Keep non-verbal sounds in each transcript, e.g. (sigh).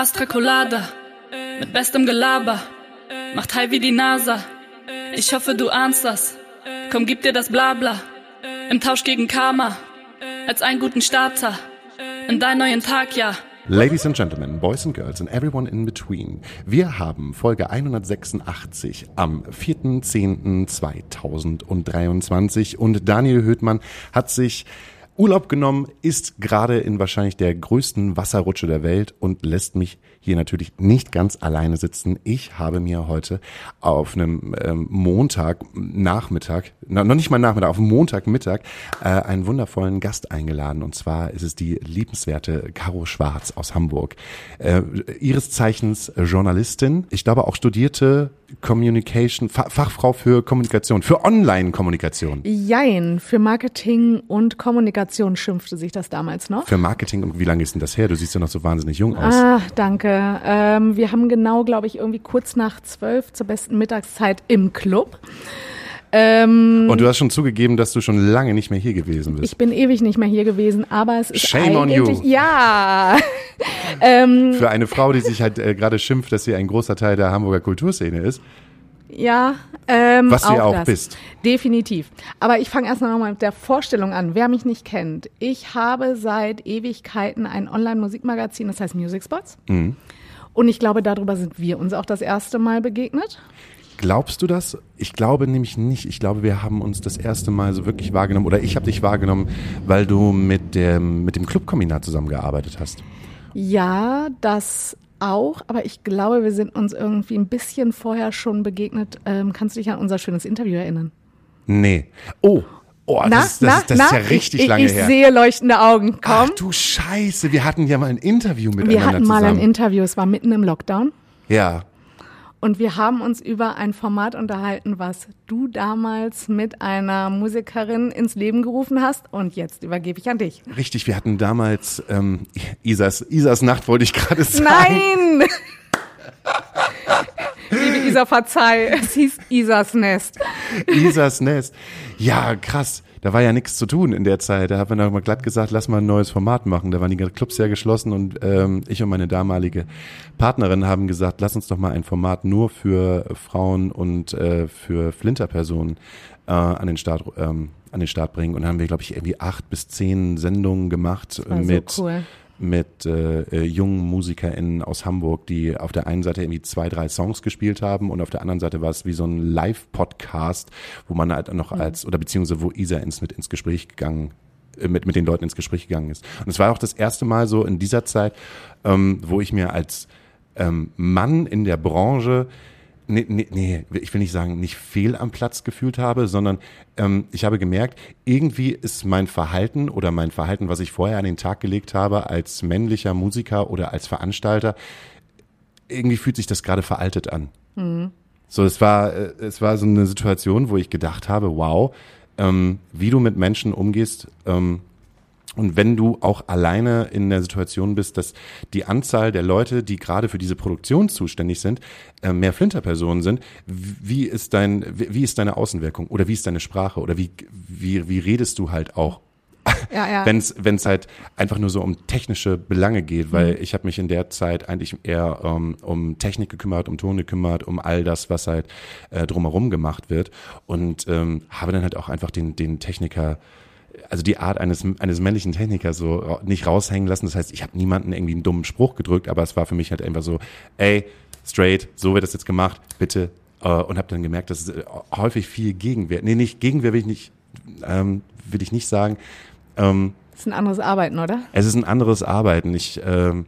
Astra Colada mit bestem Gelaber, macht high wie die NASA. Ich hoffe, du ahnst das. Komm, gib dir das Blabla. Im Tausch gegen Karma. Als einen guten Starter. In deinen neuen Tag, ja. Ladies and Gentlemen, Boys and Girls and everyone in between. Wir haben Folge 186 am 4.10.2023 und Daniel Höhtmann hat sich Urlaub genommen, ist gerade in wahrscheinlich der größten Wasserrutsche der Welt und lässt mich hier natürlich nicht ganz alleine sitzen. Ich habe mir heute auf einem ähm, Montagnachmittag, na, noch nicht mal Nachmittag, auf Montagmittag äh, einen wundervollen Gast eingeladen. Und zwar ist es die liebenswerte Caro Schwarz aus Hamburg. Äh, ihres Zeichens Journalistin, ich glaube auch studierte Communication, Fachfrau für Kommunikation, für Online-Kommunikation. Jein, für Marketing und Kommunikation schimpfte sich das damals noch. Für Marketing und wie lange ist denn das her? Du siehst ja noch so wahnsinnig jung aus. Ah, danke. Ähm, wir haben genau, glaube ich, irgendwie kurz nach zwölf zur besten Mittagszeit im Club. Ähm, und du hast schon zugegeben, dass du schon lange nicht mehr hier gewesen bist. Ich bin ewig nicht mehr hier gewesen, aber es ist Shame eigentlich, on you. ja. (laughs) ähm, Für eine Frau, die sich halt äh, gerade schimpft, dass sie ein großer Teil der Hamburger Kulturszene ist. Ja, ähm, was du auch ja auch das. bist. Definitiv. Aber ich fange erst noch mal mit der Vorstellung an. Wer mich nicht kennt, ich habe seit Ewigkeiten ein Online-Musikmagazin, das heißt Music Spots. Mhm. Und ich glaube, darüber sind wir uns auch das erste Mal begegnet. Glaubst du das? Ich glaube nämlich nicht. Ich glaube, wir haben uns das erste Mal so wirklich wahrgenommen oder ich habe dich wahrgenommen, weil du mit dem, mit dem Clubkombinat zusammengearbeitet hast. Ja, das auch, aber ich glaube, wir sind uns irgendwie ein bisschen vorher schon begegnet. Ähm, kannst du dich an unser schönes Interview erinnern? Nee. Oh, Oh, na, das, das, na, das, das na, ist ja richtig ich, lange ich her. Ich sehe leuchtende Augen. Komm. Ach du Scheiße, wir hatten ja mal ein Interview miteinander Wir hatten mal zusammen. ein Interview, es war mitten im Lockdown. Ja. Und wir haben uns über ein Format unterhalten, was du damals mit einer Musikerin ins Leben gerufen hast. Und jetzt übergebe ich an dich. Richtig, wir hatten damals ähm, Isas, Isas Nacht, wollte ich gerade sagen. Nein! (laughs) Liebe Isa, verzeih. Es hieß Isas Nest. Isas Nest. Ja, krass. Da war ja nichts zu tun in der Zeit. Da hat man dann mal glatt gesagt, lass mal ein neues Format machen. Da waren die Clubs ja geschlossen und ähm, ich und meine damalige Partnerin haben gesagt, lass uns doch mal ein Format nur für Frauen und äh, für Flinterpersonen äh, an den Start ähm, an den Start bringen. Und dann haben wir, glaube ich, irgendwie acht bis zehn Sendungen gemacht mit so cool mit äh, äh, jungen MusikerInnen aus Hamburg, die auf der einen Seite irgendwie zwei, drei Songs gespielt haben und auf der anderen Seite war es wie so ein Live-Podcast, wo man halt noch mhm. als, oder beziehungsweise wo Isa ins, mit ins Gespräch gegangen äh, mit, mit den Leuten ins Gespräch gegangen ist. Und es war auch das erste Mal so in dieser Zeit, ähm, wo ich mir als ähm, Mann in der Branche nee, nee, nee, ich will nicht sagen, nicht fehl am Platz gefühlt habe, sondern ähm, ich habe gemerkt, irgendwie ist mein Verhalten oder mein Verhalten, was ich vorher an den Tag gelegt habe als männlicher Musiker oder als Veranstalter, irgendwie fühlt sich das gerade veraltet an. Mhm. So, es war, äh, es war so eine Situation, wo ich gedacht habe, wow, ähm, wie du mit Menschen umgehst, ähm, und wenn du auch alleine in der Situation bist, dass die Anzahl der Leute, die gerade für diese Produktion zuständig sind, äh, mehr Flinterpersonen sind, wie ist dein, wie ist deine Außenwirkung oder wie ist deine Sprache oder wie, wie, wie redest du halt auch? Ja, ja. (laughs) Wenn es halt einfach nur so um technische Belange geht, weil mhm. ich habe mich in der Zeit eigentlich eher ähm, um Technik gekümmert, um Ton gekümmert, um all das, was halt äh, drumherum gemacht wird und ähm, habe dann halt auch einfach den, den Techniker also die Art eines, eines männlichen Technikers so nicht raushängen lassen. Das heißt, ich habe niemanden irgendwie einen dummen Spruch gedrückt, aber es war für mich halt einfach so, ey, straight, so wird das jetzt gemacht, bitte. Äh, und habe dann gemerkt, dass es äh, häufig viel Gegenwehr, nee, nicht Gegenwehr will ich nicht, ähm, will ich nicht sagen. Ähm, es ist ein anderes Arbeiten, oder? Es ist ein anderes Arbeiten. Ich, ähm,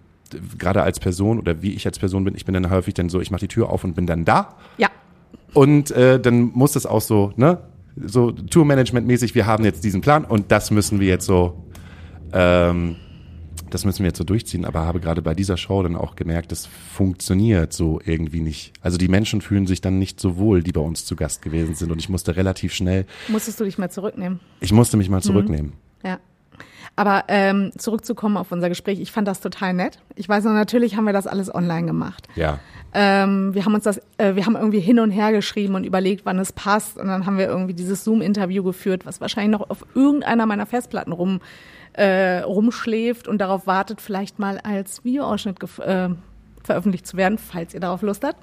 gerade als Person oder wie ich als Person bin, ich bin dann häufig dann so, ich mache die Tür auf und bin dann da. Ja. Und äh, dann muss das auch so, ne, so Tourmanagement-mäßig, wir haben jetzt diesen Plan und das müssen wir jetzt so, ähm, das müssen wir jetzt so durchziehen. Aber habe gerade bei dieser Show dann auch gemerkt, das funktioniert so irgendwie nicht. Also die Menschen fühlen sich dann nicht so wohl, die bei uns zu Gast gewesen sind. Und ich musste relativ schnell. Musstest du dich mal zurücknehmen? Ich musste mich mal mhm. zurücknehmen. Mhm. Ja. Aber ähm, zurückzukommen auf unser Gespräch, ich fand das total nett. Ich weiß noch, natürlich haben wir das alles online gemacht. Ja. Ähm, wir haben uns das, äh, wir haben irgendwie hin und her geschrieben und überlegt, wann es passt. Und dann haben wir irgendwie dieses Zoom-Interview geführt, was wahrscheinlich noch auf irgendeiner meiner Festplatten rum, äh, rumschläft und darauf wartet, vielleicht mal als Videoausschnitt äh, veröffentlicht zu werden, falls ihr darauf Lust habt.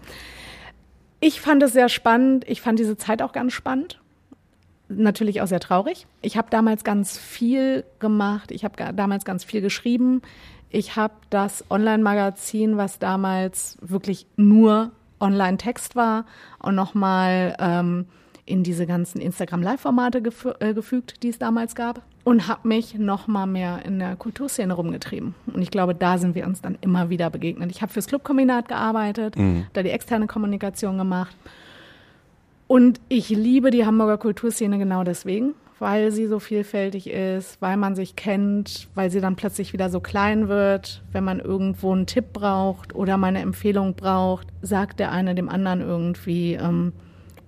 Ich fand es sehr spannend. Ich fand diese Zeit auch ganz spannend. Natürlich auch sehr traurig. Ich habe damals ganz viel gemacht. Ich habe damals ganz viel geschrieben. Ich habe das Online-Magazin, was damals wirklich nur Online-Text war und nochmal ähm, in diese ganzen Instagram-Live-Formate gefü äh, gefügt, die es damals gab. Und habe mich nochmal mehr in der Kulturszene rumgetrieben. Und ich glaube, da sind wir uns dann immer wieder begegnet. Ich habe fürs Clubkombinat gearbeitet, mhm. da die externe Kommunikation gemacht. Und ich liebe die Hamburger Kulturszene genau deswegen, weil sie so vielfältig ist, weil man sich kennt, weil sie dann plötzlich wieder so klein wird. Wenn man irgendwo einen Tipp braucht oder mal eine Empfehlung braucht, sagt der eine dem anderen irgendwie, ähm,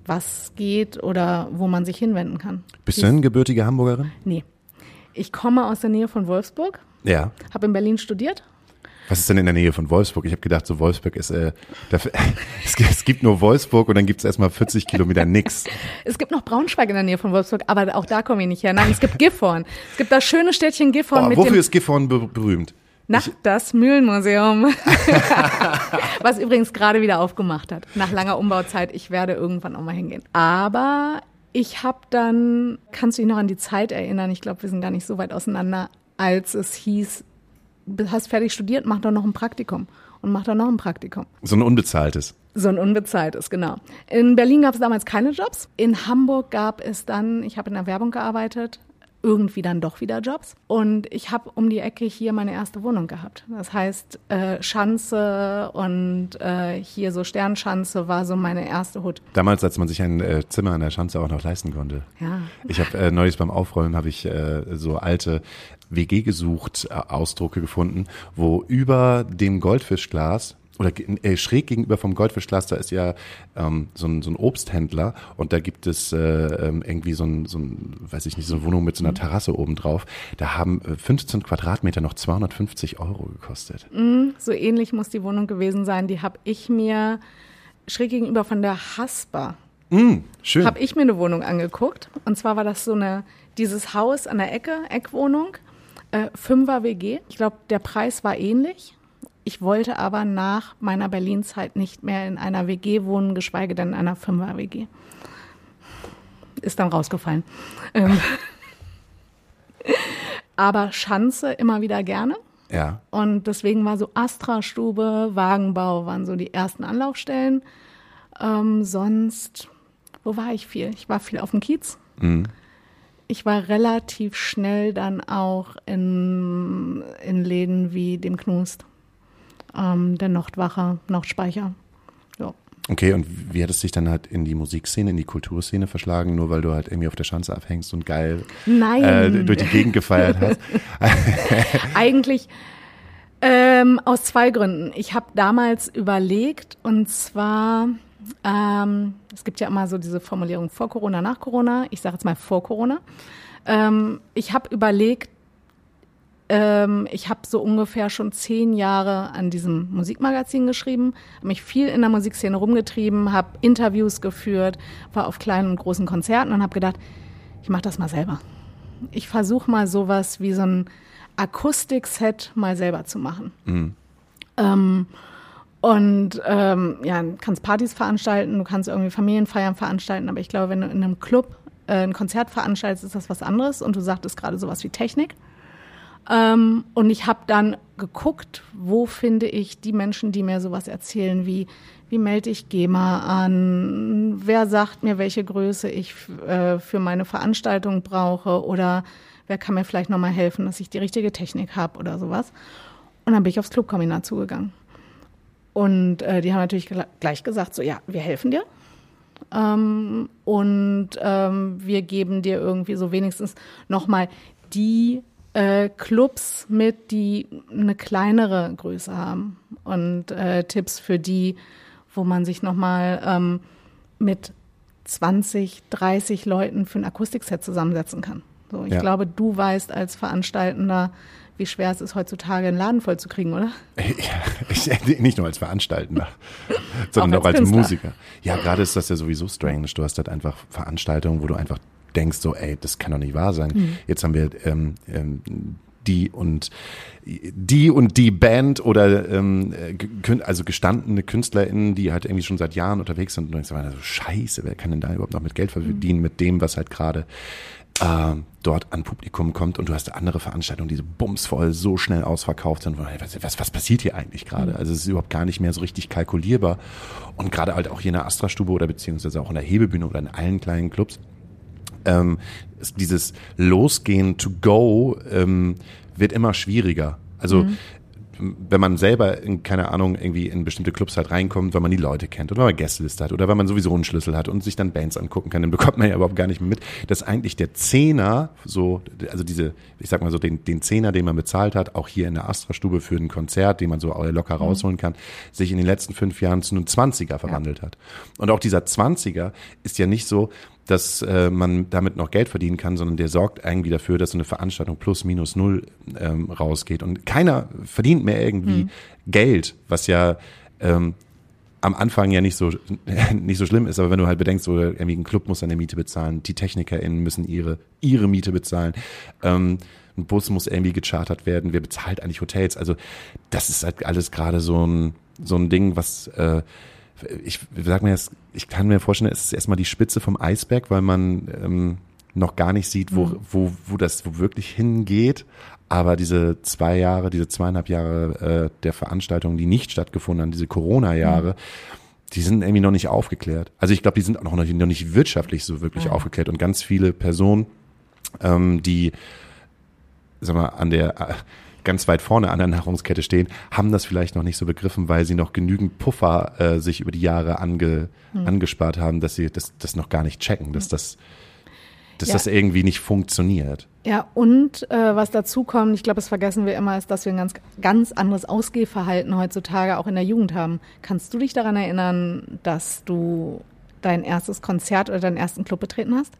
was geht oder wo man sich hinwenden kann. Bist du denn gebürtige Hamburgerin? Nee. Ich komme aus der Nähe von Wolfsburg. Ja. Habe in Berlin studiert. Was ist denn in der Nähe von Wolfsburg? Ich habe gedacht, so Wolfsburg ist, äh, dafür, (laughs) es, gibt, es gibt nur Wolfsburg und dann gibt es erstmal 40 Kilometer nix. Es gibt noch Braunschweig in der Nähe von Wolfsburg, aber auch da komme ich nicht her. Nein, es gibt Gifhorn. Es gibt das schöne Städtchen Gifhorn. Oh, mit wofür ist Gifhorn berühmt? Nach das Mühlenmuseum. (laughs) (laughs) Was übrigens gerade wieder aufgemacht hat. Nach langer Umbauzeit. Ich werde irgendwann auch mal hingehen. Aber ich habe dann, kannst du dich noch an die Zeit erinnern? Ich glaube, wir sind gar nicht so weit auseinander, als es hieß, hast fertig studiert, mach doch noch ein Praktikum. Und mach doch noch ein Praktikum. So ein unbezahltes. So ein unbezahltes, genau. In Berlin gab es damals keine Jobs. In Hamburg gab es dann, ich habe in der Werbung gearbeitet, irgendwie dann doch wieder Jobs. Und ich habe um die Ecke hier meine erste Wohnung gehabt. Das heißt, äh, Schanze und äh, hier so Sternschanze war so meine erste Hut. Damals, als man sich ein äh, Zimmer an der Schanze auch noch leisten konnte. Ja. Ich habe äh, neulich beim Aufräumen habe ich äh, so alte WG gesucht äh, Ausdrucke gefunden, wo über dem Goldfischglas oder äh, schräg gegenüber vom Goldfischglas, da ist ja ähm, so, ein, so ein Obsthändler und da gibt es äh, ähm, irgendwie so ein, so ein, weiß ich nicht, so eine Wohnung mit so einer mhm. Terrasse oben drauf. Da haben 15 äh, Quadratmeter noch 250 Euro gekostet. Mm, so ähnlich muss die Wohnung gewesen sein. Die habe ich mir schräg gegenüber von der Haspa. Mm, schön. Habe ich mir eine Wohnung angeguckt. Und zwar war das so eine, dieses Haus an der Ecke, Eckwohnung, äh, Fünfer WG. Ich glaube, der Preis war ähnlich. Ich wollte aber nach meiner Berlin-Zeit nicht mehr in einer WG wohnen, geschweige denn in einer Fünfer-WG. Ist dann rausgefallen. Ähm. (laughs) aber Schanze immer wieder gerne. Ja. Und deswegen war so Astra-Stube, Wagenbau waren so die ersten Anlaufstellen. Ähm, sonst, wo war ich viel? Ich war viel auf dem Kiez. Mhm. Ich war relativ schnell dann auch in, in Läden wie dem Knust ähm, der Nordwache, Nordspeicher. Ja. Okay, und wie hat es dich dann halt in die Musikszene, in die Kulturszene verschlagen, nur weil du halt irgendwie auf der Schanze abhängst und geil äh, durch die Gegend gefeiert hast? (laughs) Eigentlich ähm, aus zwei Gründen. Ich habe damals überlegt, und zwar, ähm, es gibt ja immer so diese Formulierung vor Corona, nach Corona. Ich sage jetzt mal vor Corona. Ähm, ich habe überlegt, ähm, ich habe so ungefähr schon zehn Jahre an diesem Musikmagazin geschrieben, habe mich viel in der Musikszene rumgetrieben, habe Interviews geführt, war auf kleinen und großen Konzerten und habe gedacht, ich mache das mal selber. Ich versuche mal sowas wie so ein Akustikset mal selber zu machen. Mhm. Und ähm, ja, du kannst Partys veranstalten, du kannst irgendwie Familienfeiern veranstalten, aber ich glaube, wenn du in einem Club äh, ein Konzert veranstaltest, ist das was anderes. Und du sagtest gerade sowas wie Technik. Ähm, und ich habe dann geguckt, wo finde ich die Menschen, die mir sowas erzählen, wie wie melde ich GEMA an, wer sagt mir, welche Größe ich äh, für meine Veranstaltung brauche oder wer kann mir vielleicht nochmal helfen, dass ich die richtige Technik habe oder sowas. Und dann bin ich aufs Clubkombinat zugegangen. Und äh, die haben natürlich gleich gesagt, so ja, wir helfen dir. Ähm, und ähm, wir geben dir irgendwie so wenigstens nochmal die äh, Clubs mit, die eine kleinere Größe haben und äh, Tipps für die, wo man sich nochmal ähm, mit 20, 30 Leuten für ein Akustikset zusammensetzen kann. So, ich ja. glaube, du weißt als Veranstaltender, wie schwer es ist, heutzutage einen Laden voll zu kriegen, oder? Ja, ich, (laughs) nicht nur als Veranstaltender, (laughs) sondern auch als, auch als Musiker. Ja, gerade ist das ja sowieso strange. Du hast halt einfach Veranstaltungen, wo du einfach denkst so, ey, das kann doch nicht wahr sein. Mhm. Jetzt haben wir ähm, ähm, die und die und die Band oder ähm, also gestandene KünstlerInnen, die halt irgendwie schon seit Jahren unterwegs sind und sage, so, scheiße, wer kann denn da überhaupt noch mit Geld verdienen mhm. mit dem, was halt gerade äh, dort an Publikum kommt und du hast andere Veranstaltungen, die so bumsvoll so schnell ausverkauft sind. Was, was, was passiert hier eigentlich gerade? Mhm. Also es ist überhaupt gar nicht mehr so richtig kalkulierbar. Und gerade halt auch hier in der Astra-Stube oder beziehungsweise auch in der Hebebühne oder in allen kleinen Clubs, ähm, dieses Losgehen to go ähm, wird immer schwieriger. Also mhm wenn man selber in, keine Ahnung, irgendwie in bestimmte Clubs halt reinkommt, weil man die Leute kennt oder weil man Gästeliste hat oder weil man sowieso einen Schlüssel hat und sich dann Bands angucken kann, dann bekommt man ja überhaupt gar nicht mehr mit, dass eigentlich der Zehner, so, also diese, ich sag mal so, den, den Zehner, den man bezahlt hat, auch hier in der Astra-Stube für ein Konzert, den man so locker mhm. rausholen kann, sich in den letzten fünf Jahren zu einem Zwanziger verwandelt ja. hat. Und auch dieser Zwanziger ist ja nicht so, dass äh, man damit noch Geld verdienen kann, sondern der sorgt irgendwie dafür, dass so eine Veranstaltung plus minus null ähm, rausgeht. Und keiner verdient mehr irgendwie mhm. Geld, was ja ähm, am Anfang ja nicht so (laughs) nicht so schlimm ist, aber wenn du halt bedenkst, so irgendwie ein Club muss seine Miete bezahlen, die TechnikerInnen müssen ihre ihre Miete bezahlen, ähm, ein Bus muss irgendwie gechartert werden, wer bezahlt eigentlich Hotels? Also das ist halt alles gerade so ein so ein Ding, was äh, ich sag mir jetzt, ich kann mir vorstellen, es ist erstmal die Spitze vom Eisberg, weil man ähm, noch gar nicht sieht, wo, mhm. wo, wo das wirklich hingeht. Aber diese zwei Jahre, diese zweieinhalb Jahre äh, der Veranstaltungen, die nicht stattgefunden haben, diese Corona-Jahre, mhm. die sind irgendwie noch nicht aufgeklärt. Also ich glaube, die sind auch noch nicht, noch nicht wirtschaftlich so wirklich mhm. aufgeklärt. Und ganz viele Personen, ähm, die, sag mal, an der ganz weit vorne an der Nahrungskette stehen, haben das vielleicht noch nicht so begriffen, weil sie noch genügend Puffer äh, sich über die Jahre ange, hm. angespart haben, dass sie das, das noch gar nicht checken, dass das dass ja. das irgendwie nicht funktioniert. Ja, und äh, was dazu kommt, ich glaube, das vergessen wir immer, ist, dass wir ein ganz, ganz anderes Ausgehverhalten heutzutage auch in der Jugend haben. Kannst du dich daran erinnern, dass du dein erstes Konzert oder deinen ersten Club betreten hast?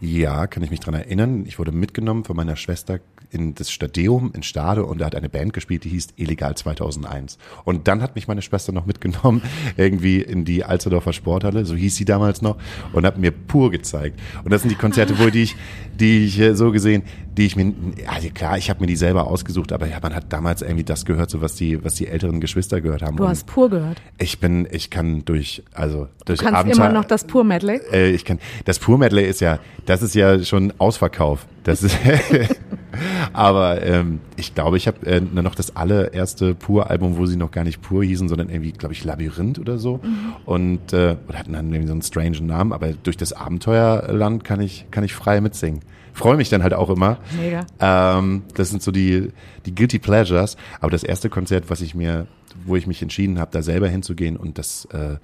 Ja, kann ich mich daran erinnern. Ich wurde mitgenommen von meiner Schwester in das Stadeum in Stade und da hat eine Band gespielt, die hieß Illegal 2001. Und dann hat mich meine Schwester noch mitgenommen, (laughs) irgendwie in die Alsterdorfer Sporthalle, so hieß sie damals noch, und hat mir pur gezeigt. Und das sind die Konzerte, wo die ich, die ich äh, so gesehen, die ich mir, also klar, ich habe mir die selber ausgesucht, aber ja, man hat damals irgendwie das gehört, so was die, was die älteren Geschwister gehört haben. Du und hast pur gehört. Ich bin, ich kann durch, also durch du kannst Abenteuer, immer noch das pur Medley. Äh, ich kann, das pur Medley ist ja, das ist ja schon Ausverkauf. Das ist, (laughs) (laughs) aber ähm, ich glaube, ich habe äh, noch das allererste Pur-Album, wo sie noch gar nicht Pur hießen, sondern irgendwie, glaube ich, Labyrinth oder so. Mhm. Und äh, oder hatten dann irgendwie so einen strangen Namen, aber durch das Abenteuerland kann ich, kann ich frei mitsingen. Freue mich dann halt auch immer. Mega. Ähm, das sind so die, die Guilty Pleasures. Aber das erste Konzert, was ich mir, wo ich mich entschieden habe, da selber hinzugehen und das äh,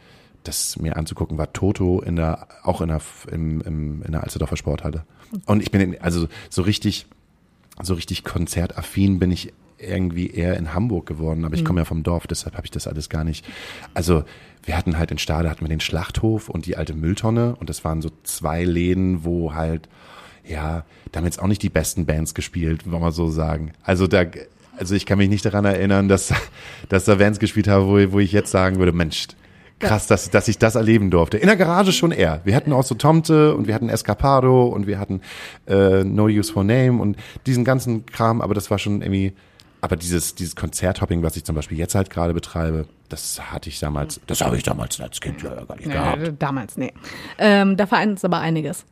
das mir anzugucken, war Toto in der, auch in der, im, im, in der Alsterdorfer Sporthalle. Und ich bin in, also so richtig, so richtig konzertaffin bin ich irgendwie eher in Hamburg geworden, aber ich komme ja vom Dorf, deshalb habe ich das alles gar nicht. Also wir hatten halt in Stade hatten wir den Schlachthof und die alte Mülltonne und das waren so zwei Läden, wo halt ja, da haben jetzt auch nicht die besten Bands gespielt, wollen wir so sagen. Also da also ich kann mich nicht daran erinnern, dass (laughs) dass da Bands gespielt haben, wo, wo ich jetzt sagen würde, Mensch, krass, dass, dass ich das erleben durfte. In der Garage schon eher. Wir hatten auch so Tomte und wir hatten Escapado und wir hatten äh, No Use for Name und diesen ganzen Kram, aber das war schon irgendwie, aber dieses, dieses Konzerthopping, was ich zum Beispiel jetzt halt gerade betreibe, das hatte ich damals, das habe ich damals als Kind ja gar nicht nee, gehabt. Damals, nee. Ähm, da vereint es aber einiges.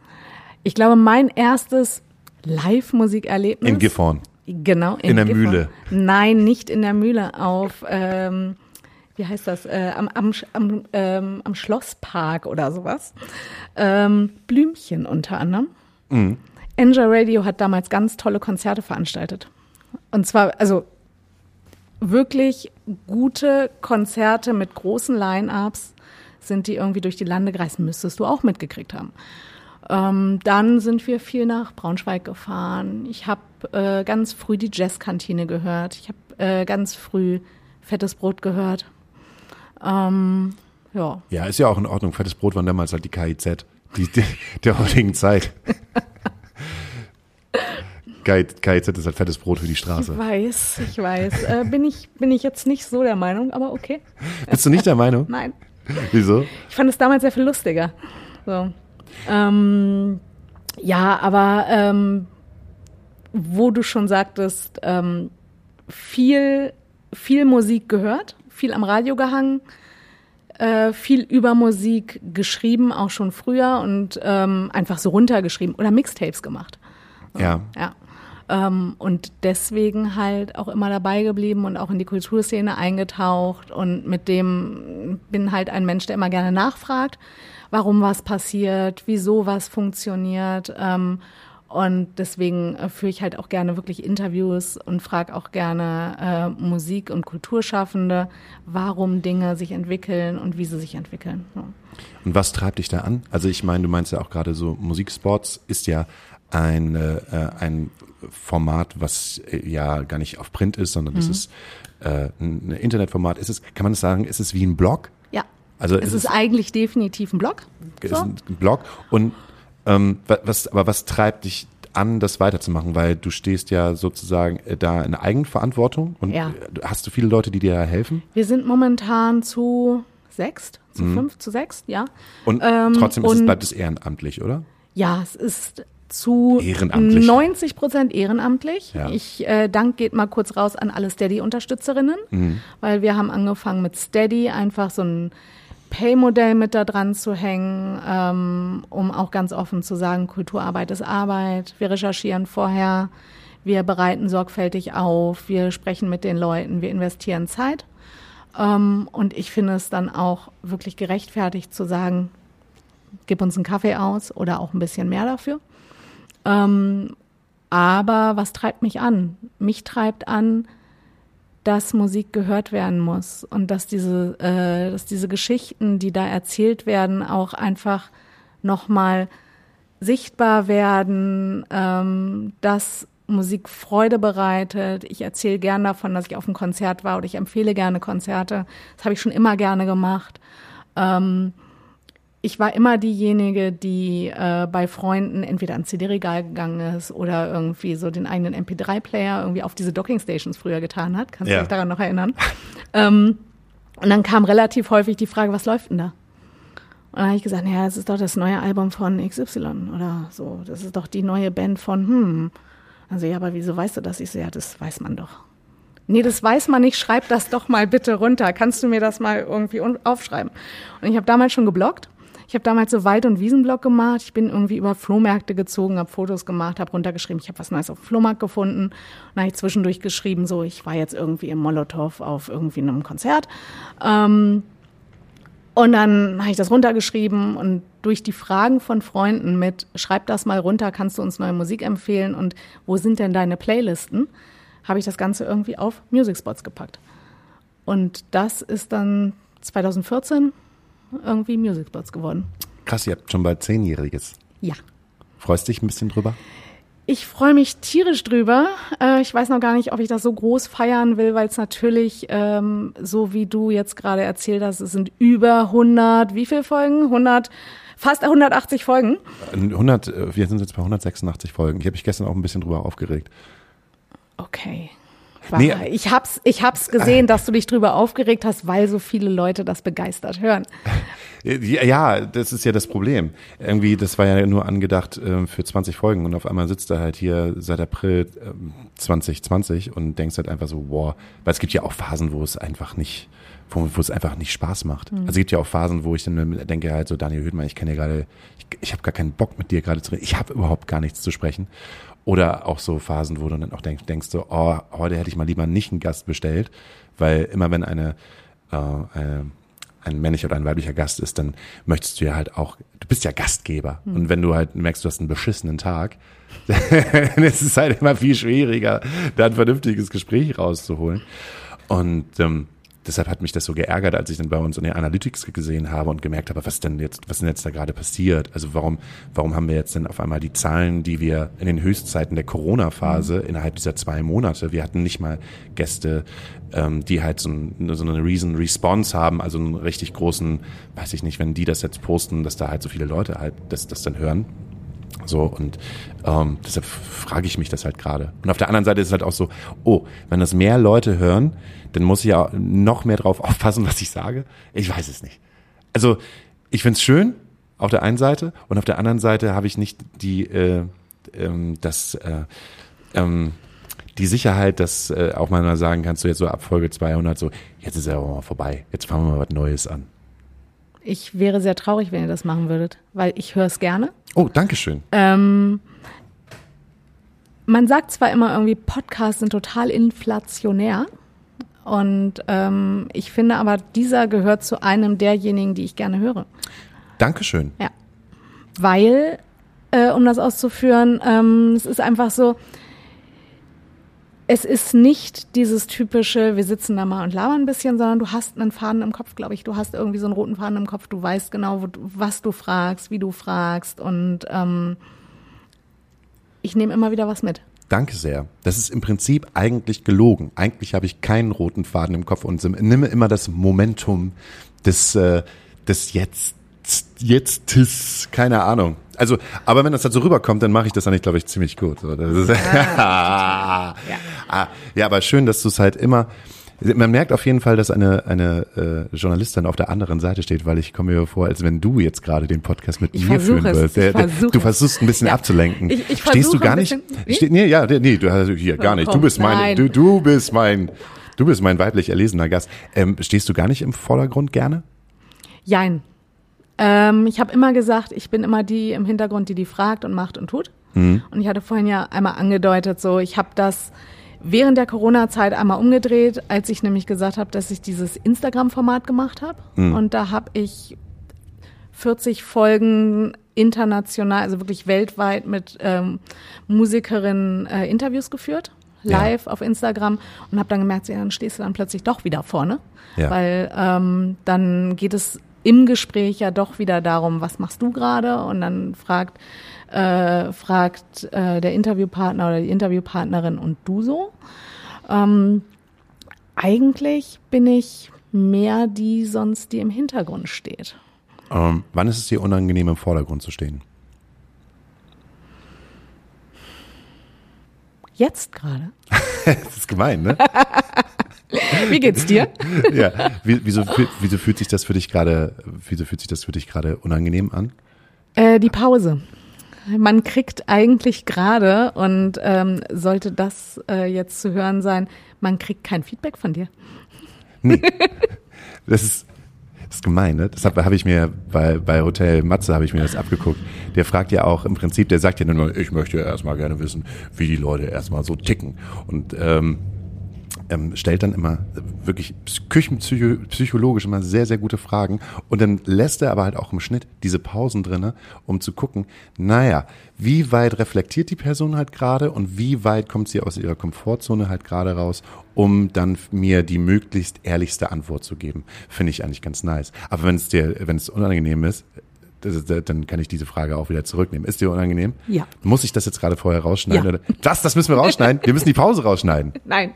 Ich glaube, mein erstes Live-Musikerlebnis. In Gifhorn. Genau. In, in der Gifhorn. Mühle. Nein, nicht in der Mühle, auf, ähm, wie heißt das, äh, am, am, am, ähm, am Schlosspark oder sowas. Ähm, Blümchen unter anderem. Mhm. Enjoy Radio hat damals ganz tolle Konzerte veranstaltet. Und zwar, also wirklich gute Konzerte mit großen Line-Ups sind die irgendwie durch die Lande gereist. Müsstest du auch mitgekriegt haben. Ähm, dann sind wir viel nach Braunschweig gefahren. Ich habe äh, ganz früh die Jazzkantine gehört. Ich habe äh, ganz früh Fettes Brot gehört. Ähm, ja. Ja, ist ja auch in Ordnung. Fettes Brot waren damals halt die KIZ, die, die der heutigen Zeit. (laughs) KIZ ist halt fettes Brot für die Straße. Ich weiß, ich weiß. Äh, bin, ich, bin ich jetzt nicht so der Meinung, aber okay. Bist du nicht der Meinung? (laughs) Nein. Wieso? Ich fand es damals sehr viel lustiger. So. Ähm, ja, aber ähm, wo du schon sagtest, ähm, viel, viel Musik gehört, viel am Radio gehangen, äh, viel über Musik geschrieben, auch schon früher und ähm, einfach so runtergeschrieben oder Mixtapes gemacht. Ja. Ja. Ähm, und deswegen halt auch immer dabei geblieben und auch in die Kulturszene eingetaucht und mit dem bin halt ein Mensch, der immer gerne nachfragt, warum was passiert, wieso was funktioniert. Ähm, und deswegen äh, führe ich halt auch gerne wirklich Interviews und frage auch gerne äh, Musik- und Kulturschaffende, warum Dinge sich entwickeln und wie sie sich entwickeln. Ja. Und was treibt dich da an? Also ich meine, du meinst ja auch gerade so, Musiksports ist ja ein, äh, ein Format, was äh, ja gar nicht auf Print ist, sondern es Mhm. ist äh, ein Internetformat. Ist es, kann man das sagen, ist es wie ein Blog? Ja. Also es ist ist es eigentlich definitiv ein Blog. ist So. ein Blog und ähm, wa- was, aber was treibt dich an, das weiterzumachen? Weil du stehst ja sozusagen äh, da in Eigenverantwortung und Ja. äh, hast du viele Leute, die dir helfen? Wir sind momentan zu sechst, zu Mhm. fünf, zu sechst, ja. Und Ähm, trotzdem ist es, und- bleibt es ehrenamtlich, oder? Ja, es ist zu Ehrenamtlich. 90 Prozent ehrenamtlich. Ja. Ich äh, Dank geht mal kurz raus an alle Steady-Unterstützerinnen, Mhm. weil wir haben angefangen mit Steady einfach so ein Pay-Modell mit da dran zu hängen, ähm, um auch ganz offen zu sagen, Kulturarbeit ist Arbeit. Wir recherchieren vorher, wir bereiten sorgfältig auf, wir sprechen mit den Leuten, wir investieren Zeit. Ähm, und ich finde es dann auch wirklich gerechtfertigt zu sagen, gib uns einen Kaffee aus oder auch ein bisschen mehr dafür. Ähm, aber was treibt mich an? Mich treibt an, dass Musik gehört werden muss und dass diese, äh, dass diese Geschichten, die da erzählt werden, auch einfach nochmal sichtbar werden, ähm, dass Musik Freude bereitet. Ich erzähle gern davon, dass ich auf einem Konzert war oder ich empfehle gerne Konzerte. Das habe ich schon immer gerne gemacht. Ähm, ich war immer diejenige, die äh, bei Freunden entweder ans CD-Regal gegangen ist oder irgendwie so den eigenen MP3-Player irgendwie auf diese Docking-Stations früher getan hat. Kannst Ja. du dich daran noch erinnern? (laughs) ähm, und dann kam relativ häufig die Frage, was läuft denn da? Und dann habe ich gesagt, naja, es ist doch das neue Album von XY oder so. Das ist doch die neue Band von, hm. Also ja, aber wieso weißt du das? Ich so, ja, das weiß man doch. Nee, das weiß man nicht. Schreib das doch mal bitte runter. Kannst du mir das mal irgendwie aufschreiben? Und ich habe damals schon gebloggt. Ich habe damals so Wald- und Wiesenblog gemacht. Ich bin irgendwie über Flohmärkte gezogen, habe Fotos gemacht, habe runtergeschrieben, ich habe was Neues auf dem Flohmarkt gefunden. Und dann habe ich zwischendurch geschrieben, so, ich war jetzt irgendwie im Molotow auf irgendwie einem Konzert. Ähm, und dann habe ich das runtergeschrieben und durch die Fragen von Freunden mit, schreib das mal runter, kannst du uns neue Musik empfehlen und wo sind denn deine Playlisten, habe ich das Ganze irgendwie auf Music Spots gepackt. Und das ist dann 2014 irgendwie Music Spots geworden. Krass, ihr habt schon bald Zehnjähriges. Ja. Freust dich ein bisschen drüber? Ich freue mich tierisch drüber. Äh, ich weiß noch gar nicht, ob ich das so groß feiern will, weil es natürlich, ähm, so wie du jetzt gerade erzählt hast, es sind über 100, wie viele Folgen? 100, fast 180 Folgen. 100, äh, wir sind jetzt bei 186 Folgen. Ich habe mich gestern auch ein bisschen drüber aufgeregt. Okay. Nee. Ich hab's, ich hab's gesehen, dass du dich drüber aufgeregt hast, weil so viele Leute das begeistert hören. Ja, das ist ja das Problem. Irgendwie, das war ja nur angedacht ähm, für 20 Folgen und auf einmal sitzt er halt hier seit April ähm, 2020 und denkst halt einfach so, wow, weil es gibt ja auch Phasen, wo es einfach nicht, wo, wo es einfach nicht Spaß macht. Also es gibt ja auch Phasen, wo ich dann denke halt so, Daniel Hödmann, ich kann ja gerade, ich, ich habe gar keinen Bock mit dir gerade zu reden, ich habe überhaupt gar nichts zu sprechen. Oder auch so Phasen, wo du dann auch denkst, denkst so, oh, heute hätte ich mal lieber nicht einen Gast bestellt, weil immer wenn eine, äh, eine ein männlicher oder ein weiblicher Gast ist, dann möchtest du ja halt auch, du bist ja Gastgeber. Und wenn du halt merkst, du hast einen beschissenen Tag, (laughs) dann ist es halt immer viel schwieriger, da ein vernünftiges Gespräch rauszuholen. Und ähm, deshalb hat mich das so geärgert, als ich dann bei uns in den Analytics gesehen habe und gemerkt habe, was denn jetzt, was denn jetzt da gerade passiert? Also warum, warum haben wir jetzt denn auf einmal die Zahlen, die wir in den Höchstzeiten der Corona-Phase innerhalb dieser zwei Monate, wir hatten nicht mal Gäste, ähm, die halt so, ein, so eine Reason Response haben, also einen richtig großen, weiß ich nicht, wenn die das jetzt posten, dass da halt so viele Leute halt das, das dann hören. So, und ähm, deshalb frage ich mich das halt gerade. Und auf der anderen Seite ist es halt auch so, oh, wenn das mehr Leute hören, dann muss ich ja noch mehr drauf (laughs) aufpassen, was ich sage. Ich weiß es nicht. Also, ich find's schön auf der einen Seite und auf der anderen Seite habe ich nicht die, äh, ähm, das, äh, ähm, die Sicherheit, dass äh, auch mal sagen kannst, du jetzt so ab Folge 200 so, jetzt ist er aber mal vorbei, jetzt fangen wir mal was Neues an. Ich wäre sehr traurig, wenn ihr das machen würdet, weil ich höre es gerne. Oh, danke schön. Ähm, man sagt zwar immer irgendwie, Podcasts sind total inflationär. Und ähm, ich finde aber, dieser gehört zu einem derjenigen, die ich gerne höre. Dankeschön. Ja. Weil, äh, um das auszuführen, ähm, es ist einfach so, es ist nicht dieses typische, wir sitzen da mal und labern ein bisschen, sondern du hast einen Faden im Kopf, glaube ich. Du hast irgendwie so einen roten Faden im Kopf. Du weißt genau, du, was du fragst, wie du fragst. Und ähm, ich nehme immer wieder was mit. Danke sehr. Das ist im Prinzip eigentlich gelogen. Eigentlich habe ich keinen roten Faden im Kopf und nimme immer das Momentum des, äh, des Jetzt, Jetztes, keine Ahnung. Also, aber wenn das dann so rüberkommt, dann mache ich das eigentlich, glaube ich, ziemlich gut. Ah, (laughs) ja. Ah, ja, aber schön, dass du es halt immer, man merkt auf jeden Fall, dass eine, eine äh, Journalistin auf der anderen Seite steht, weil ich komme mir vor, als wenn du jetzt gerade den Podcast mit Ich mir führen es, würdest. ich Der- der- versuche Du versuchst ein bisschen Ja. abzulenken. Ich- ich Stehst du gar nicht? Ste nee, ja, nee, du hast hier gar nicht. Du bist mein, du, du bist mein, du bist mein weiblich erlesener Gast. Ähm, stehst du gar nicht im Vordergrund gerne? Jein. Ähm, ich habe immer gesagt, ich bin immer die im Hintergrund, die die fragt und macht und tut. Und ich hatte vorhin ja einmal angedeutet, so ich habe das während der Corona-Zeit einmal umgedreht, als ich nämlich gesagt habe, dass ich dieses Instagram-Format gemacht habe. Und da habe ich 40 Folgen international, also wirklich weltweit mit ähm, Musikerinnen äh, Interviews geführt, Ja. live auf Instagram und habe dann gemerkt, ja, dann stehst du dann plötzlich doch wieder vorne, Ja. weil ähm, dann geht es im Gespräch ja doch wieder darum, was machst du gerade und dann fragt äh, fragt äh, der Interviewpartner oder die Interviewpartnerin und du so. Ähm, eigentlich bin ich mehr die sonst, die im Hintergrund steht. Ähm, wann ist es dir unangenehm, im Vordergrund zu stehen? Jetzt gerade. (laughs) Das ist gemein, ne? Wie geht's dir? (laughs) ja. Wie, wieso, wieso fühlt sich das für dich gerade, wieso fühlt sich das für dich gerade unangenehm an? Äh, die Pause. Man kriegt eigentlich gerade, und ähm, sollte das äh, jetzt zu hören sein, man kriegt kein Feedback von dir. (laughs) Das ist, das ist gemein, ne? Das habe hab ich mir bei, bei Hotel Matze habe ich mir das abgeguckt. Der fragt ja auch im Prinzip, der sagt ja nur, ich möchte ja erstmal gerne wissen, wie die Leute erstmal so ticken. Und ähm, ähm, stellt dann immer wirklich küchenpsychologisch immer sehr, sehr gute Fragen. Und dann lässt er aber halt auch im Schnitt diese Pausen drinne, um zu gucken, naja, wie weit reflektiert die Person halt gerade und wie weit kommt sie aus ihrer Komfortzone halt gerade raus, um dann mir die möglichst ehrlichste Antwort zu geben. Finde ich eigentlich ganz nice. Aber wenn es dir, wenn es unangenehm ist, ist, dann kann ich diese Frage auch wieder zurücknehmen. Ist dir unangenehm? Ja. Muss ich das jetzt gerade vorher rausschneiden? Ja. Oder? Das, das müssen wir rausschneiden. Wir müssen die Pause rausschneiden. (laughs) Nein.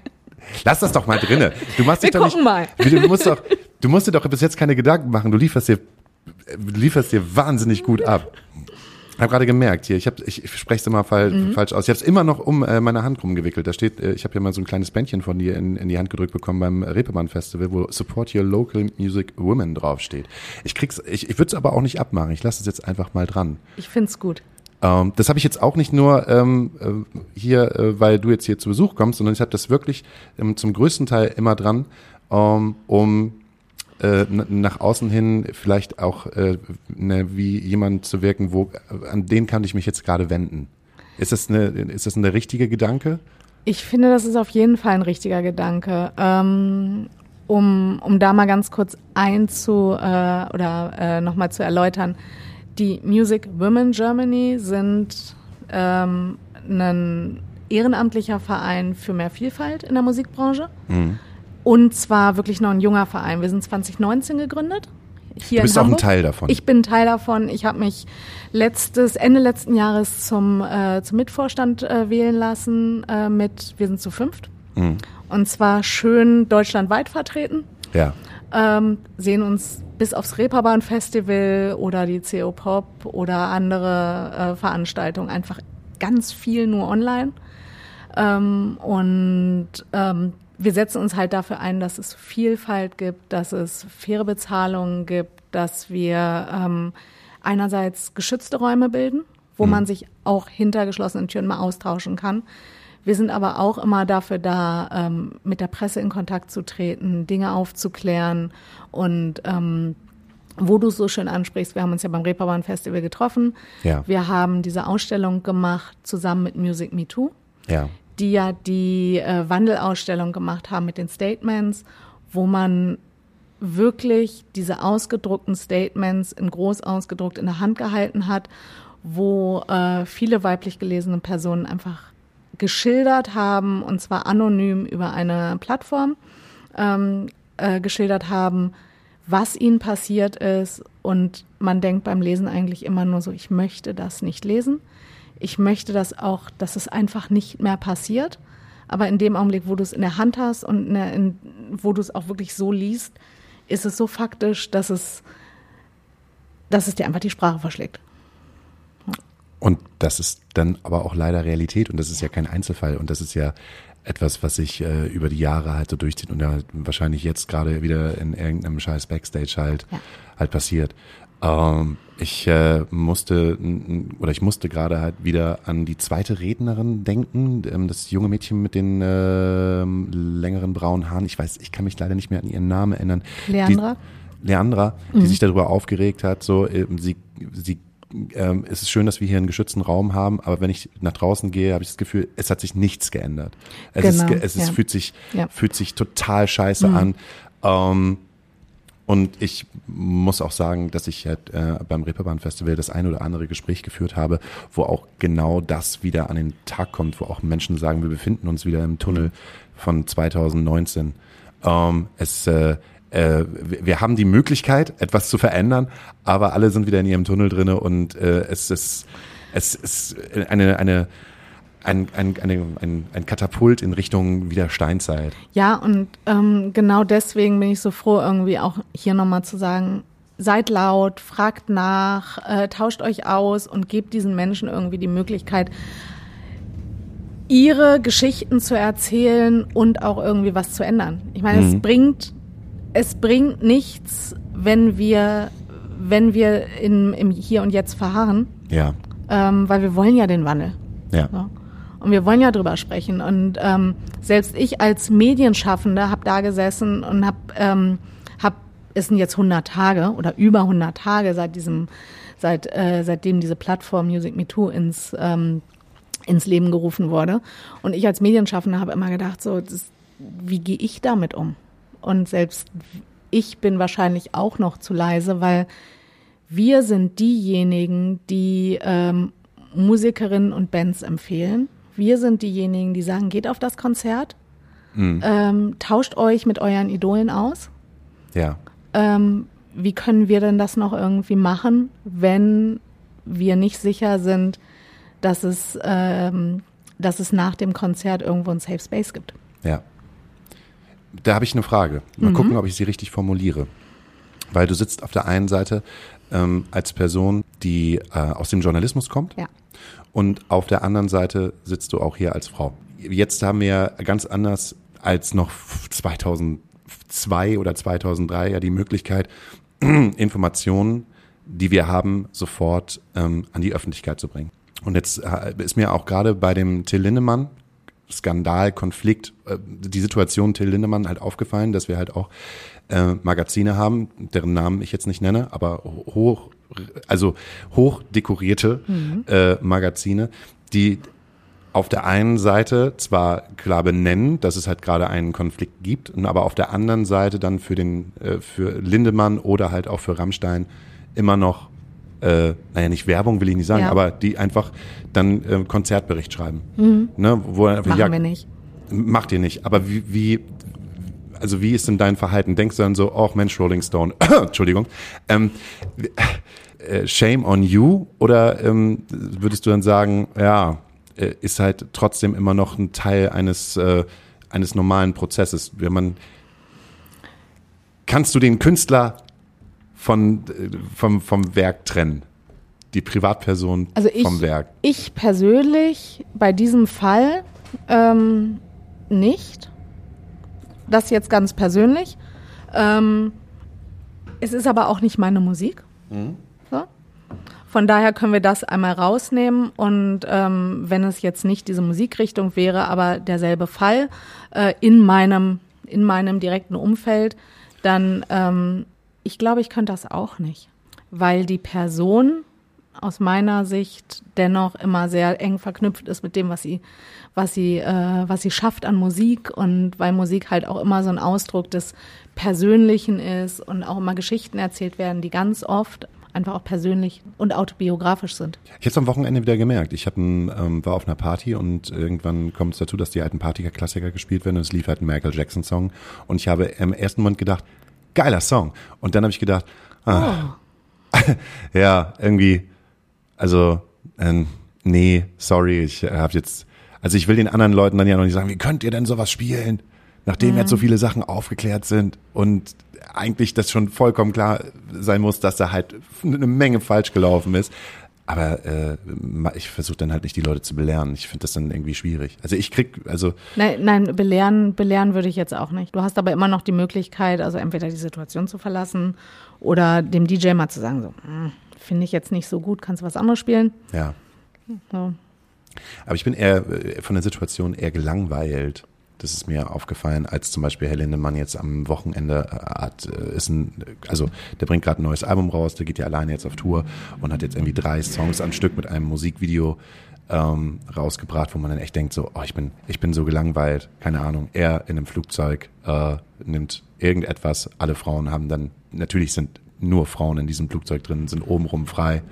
Lass das doch mal drinne. Du machst dich Wir doch nicht, gucken mal. Du musst doch, du musst dir doch bis jetzt keine Gedanken machen. Du lieferst dir, du lieferst dir wahnsinnig gut ab. Ich habe gerade gemerkt hier, ich, hab, ich, ich spreche es immer fall, Mhm. falsch aus. Ich habe es immer noch um äh, meine Hand rumgewickelt. Da steht, äh, ich habe hier mal so ein kleines Bändchen von dir in, in die Hand gedrückt bekommen beim Reeperbahn Festival, wo Support Your Local Music Women draufsteht. Ich krieg's, ich, ich würde es aber auch nicht abmachen. Ich lasse es jetzt einfach mal dran. Ich find's gut. Ähm, das habe ich jetzt auch nicht nur ähm, äh, hier, äh, weil du jetzt hier zu Besuch kommst, sondern ich habe das wirklich ähm, zum größten Teil immer dran, ähm, um äh, nach außen hin vielleicht auch äh, ne, wie jemand zu wirken, wo an den kann ich mich jetzt gerade wenden. Ist das eine, ist das ein richtiger Gedanke? Ich finde, das ist auf jeden Fall ein richtiger Gedanke. Ähm, um, um da mal ganz kurz einzu äh, oder äh, nochmal zu erläutern. Die Music Women Germany sind ähm, ein ehrenamtlicher Verein für mehr Vielfalt in der Musikbranche. Und zwar wirklich noch ein junger Verein. Wir sind 2019 gegründet. Hier Du bist auch ein. Teil davon. Ich bin Teil davon. Ich habe mich letztes Ende letzten Jahres zum äh, zum Mitvorstand äh, wählen lassen. Äh, mit wir sind zu fünft Mhm. und zwar schön deutschlandweit vertreten. Ja. Ähm, sehen uns bis aufs Reeperbahn Festival oder die CO Pop oder andere äh, Veranstaltungen einfach ganz viel nur online. Ähm, und ähm, wir setzen uns halt dafür ein, dass es Vielfalt gibt, dass es faire Bezahlungen gibt, dass wir ähm, einerseits geschützte Räume bilden, wo man sich auch hinter geschlossenen Türen mal austauschen kann. Wir sind aber auch immer dafür da, ähm, mit der Presse in Kontakt zu treten, Dinge aufzuklären und ähm, wo du es so schön ansprichst, wir haben uns ja beim Reeperbahn Festival getroffen. Ja. Wir haben diese Ausstellung gemacht zusammen mit Music Me Too, Ja. die ja die äh, Wandelausstellung gemacht haben mit den Statements, wo man wirklich diese ausgedruckten Statements in groß ausgedruckt in der Hand gehalten hat, wo äh, viele weiblich gelesene Personen einfach geschildert haben, und zwar anonym über eine Plattform, ähm, äh, geschildert haben, was ihnen passiert ist. Und man denkt beim Lesen eigentlich immer nur so, ich möchte das nicht lesen. Ich möchte das auch, dass es einfach nicht mehr passiert. Aber in dem Augenblick, wo du es in der Hand hast und in der, in, wo du es auch wirklich so liest, ist es so faktisch, dass es, dass es dir einfach die Sprache verschlägt. Und das ist dann aber auch leider Realität und das ist ja kein Einzelfall und das ist ja etwas, was sich äh, über die Jahre halt so durchzieht und ja wahrscheinlich jetzt gerade wieder in irgendeinem scheiß Backstage halt Ja. halt passiert. Ähm, ich äh, musste oder ich musste gerade halt wieder an die zweite Rednerin denken, ähm, das junge Mädchen mit den ähm, längeren braunen Haaren. Ich weiß, ich kann mich leider nicht mehr an ihren Namen erinnern. Leandra? Die, Leandra, die sich darüber aufgeregt hat, so ähm, sie sie ähm, es ist schön, dass wir hier einen geschützten Raum haben, aber wenn ich nach draußen gehe, habe ich das Gefühl, es hat sich nichts geändert. Es, ist, Genau, ge- es ist, ja. fühlt sich Ja. fühlt sich total scheiße an. Ähm, und ich muss auch sagen, dass ich halt, äh, beim Reeperbahn Festival das ein oder andere Gespräch geführt habe, wo auch genau das wieder an den Tag kommt, wo auch Menschen sagen, wir befinden uns wieder im Tunnel von 2019. Ähm, es, äh, äh, wir haben die Möglichkeit, etwas zu verändern, aber alle sind wieder in ihrem Tunnel drinne und äh, es ist es ist eine eine ein, ein, ein, ein Katapult in Richtung wieder Steinzeit. Ja, und ähm, genau deswegen bin ich so froh, irgendwie auch hier nochmal zu sagen, seid laut, fragt nach, äh, tauscht euch aus und gebt diesen Menschen irgendwie die Möglichkeit, ihre Geschichten zu erzählen und auch irgendwie was zu ändern. Ich meine, es bringt, es bringt nichts, wenn wir, wenn wir in, im Hier und Jetzt verharren, Ja, ähm, weil wir wollen ja den Wandel. ja. Ja. Und wir wollen ja drüber sprechen. Und ähm, selbst ich als Medienschaffende habe da gesessen und habe, ähm, hab, es sind jetzt 100 Tage oder über 100 Tage seit diesem, seit, äh, seitdem diese Plattform Music Me Too ins, ähm, ins Leben gerufen wurde. Und ich als Medienschaffende habe immer gedacht, so, das, wie gehe ich damit um? Und selbst ich bin wahrscheinlich auch noch zu leise, weil wir sind diejenigen, die ähm, Musikerinnen und Bands empfehlen. Wir sind diejenigen, die sagen, geht auf das Konzert, ähm, tauscht euch mit euren Idolen aus. Ja, Ähm, wie können wir denn das noch irgendwie machen, wenn wir nicht sicher sind, dass es, ähm, dass es nach dem Konzert irgendwo ein Safe Space gibt? ja. Da habe ich eine Frage. Mal Mhm. gucken, ob ich sie richtig formuliere. Weil du sitzt auf der einen Seite ähm, als Person, die äh, aus dem Journalismus kommt. Ja. Und auf der anderen Seite sitzt du auch hier als Frau. Jetzt haben wir ganz anders als noch 2002 oder 2003 ja die Möglichkeit, (clears throat) Informationen, die wir haben, sofort ähm, an die Öffentlichkeit zu bringen. Und jetzt äh, ist mir auch gerade bei dem Till Lindemann Skandal, Konflikt, äh, die Situation Till Lindemann halt aufgefallen, dass wir halt auch äh, Magazine haben, deren Namen ich jetzt nicht nenne, aber hoch, also hoch dekorierte äh, Magazine, die auf der einen Seite zwar klar benennen, dass es halt gerade einen Konflikt gibt, aber auf der anderen Seite dann für den äh, für Lindemann oder halt auch für Rammstein immer noch äh, naja, nicht Werbung will ich nicht sagen, Ja. aber die einfach dann äh, Konzertbericht schreiben. Ne, wo Machen ja, wir nicht. Macht ihr nicht. Aber wie, wie, also wie ist denn dein Verhalten? Denkst du dann so, oh Mensch, Rolling Stone, (coughs) Entschuldigung, ähm, äh, shame on you? Oder ähm, würdest du dann sagen, ja, äh, ist halt trotzdem immer noch ein Teil eines, äh, eines normalen Prozesses? Wenn man, kannst du den Künstler von, vom, vom Werk trennen? Die Privatperson Also ich, vom Werk? ich persönlich bei diesem Fall ähm, nicht. Das jetzt ganz persönlich. Ähm, es ist aber auch nicht meine Musik. So. Von daher können wir das einmal rausnehmen und ähm, wenn es jetzt nicht diese Musikrichtung wäre, aber derselbe Fall äh, in meinem in meinem direkten Umfeld, dann ähm, ich glaube, ich könnte das auch nicht, weil die Person aus meiner Sicht dennoch immer sehr eng verknüpft ist mit dem, was sie, was sie, äh, was sie schafft an Musik und weil Musik halt auch immer so ein Ausdruck des Persönlichen ist und auch immer Geschichten erzählt werden, die ganz oft einfach auch persönlich und autobiografisch sind. Ich habe es am Wochenende wieder gemerkt. Ich hab ähm, war auf einer Party und irgendwann kommt es dazu, dass die alten Partyklassiker gespielt werden und es lief halt ein Michael Jackson Song und ich habe im ersten Moment gedacht, geiler Song und dann habe ich gedacht, ah, oh. (laughs) ja, irgendwie also, ähm, nee, sorry, ich habe jetzt, also ich will den anderen Leuten dann ja noch nicht sagen, wie könnt ihr denn sowas spielen, nachdem mhm. jetzt so viele Sachen aufgeklärt sind und eigentlich das schon vollkommen klar sein muss, dass da halt eine Menge falsch gelaufen ist. Aber äh, ich versuche dann halt nicht die Leute zu belehren. Ich finde das dann irgendwie schwierig. Also ich krieg, also. Nein, nein, belehren, belehren würde ich jetzt auch nicht. Du hast aber immer noch die Möglichkeit, also entweder die Situation zu verlassen oder dem DJ mal zu sagen, so, hm, finde ich jetzt nicht so gut, kannst du was anderes spielen? Ja. So. Aber ich bin eher äh, von der Situation eher gelangweilt. Das ist mir aufgefallen, als zum Beispiel Herr Lindemann jetzt am Wochenende äh, hat, äh, ist ein, also der bringt gerade ein neues Album raus, der geht ja alleine jetzt auf Tour und hat jetzt irgendwie drei Songs am Stück mit einem Musikvideo ähm, rausgebracht, wo man dann echt denkt, so, oh, ich bin, ich bin so gelangweilt, keine Ahnung. Er in einem Flugzeug äh, nimmt irgendetwas, alle Frauen haben dann, natürlich sind nur Frauen in diesem Flugzeug drin, sind obenrum frei.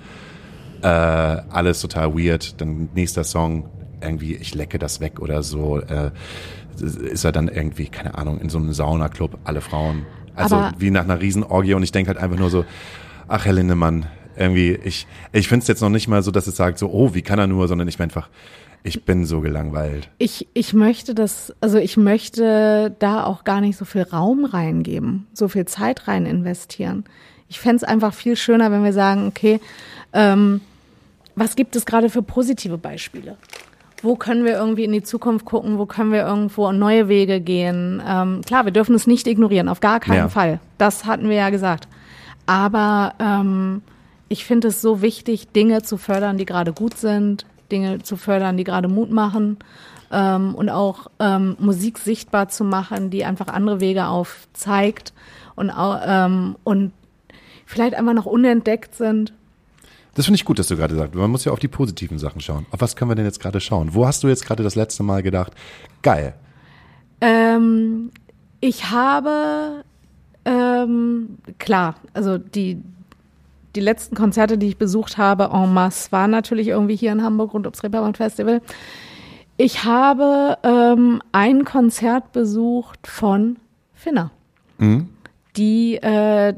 Äh, alles total weird. Dann nächster Song, irgendwie, ich lecke das weg oder so. Äh, ist er dann irgendwie, keine Ahnung, in so einem Saunaclub, alle Frauen. Also Aber wie nach einer Riesenorgie und ich denke halt einfach nur so, ach Herr Lindemann, irgendwie, ich, ich finde es jetzt noch nicht mal so, dass es sagt so, oh, wie kann er nur, sondern ich bin einfach, ich bin so gelangweilt. Ich, ich möchte das, also ich möchte da auch gar nicht so viel Raum reingeben, so viel Zeit rein investieren. Ich fände es einfach viel schöner, wenn wir sagen, okay, ähm, was gibt es gerade für positive Beispiele? Wo können wir irgendwie in die Zukunft gucken? Wo können wir irgendwo neue Wege gehen? Ähm, klar, wir dürfen es nicht ignorieren, auf gar keinen ja. Fall. Das hatten wir ja gesagt. Aber ähm, ich finde es so wichtig, Dinge zu fördern, die gerade gut sind, Dinge zu fördern, die gerade Mut machen ähm, und auch ähm, Musik sichtbar zu machen, die einfach andere Wege aufzeigt und, ähm, und vielleicht einfach noch unentdeckt sind. Das finde ich gut, dass du gerade sagst. Man muss ja auf die positiven Sachen schauen. Auf was können wir denn jetzt gerade schauen? Wo hast du jetzt gerade das letzte Mal gedacht, geil? Ähm, ich habe, ähm, klar, also die, die letzten Konzerte, die ich besucht habe, en masse, waren natürlich irgendwie hier in Hamburg rund ums Reeperbahn Festival. Ich habe ähm, ein Konzert besucht von Finna. Mhm. Die, äh,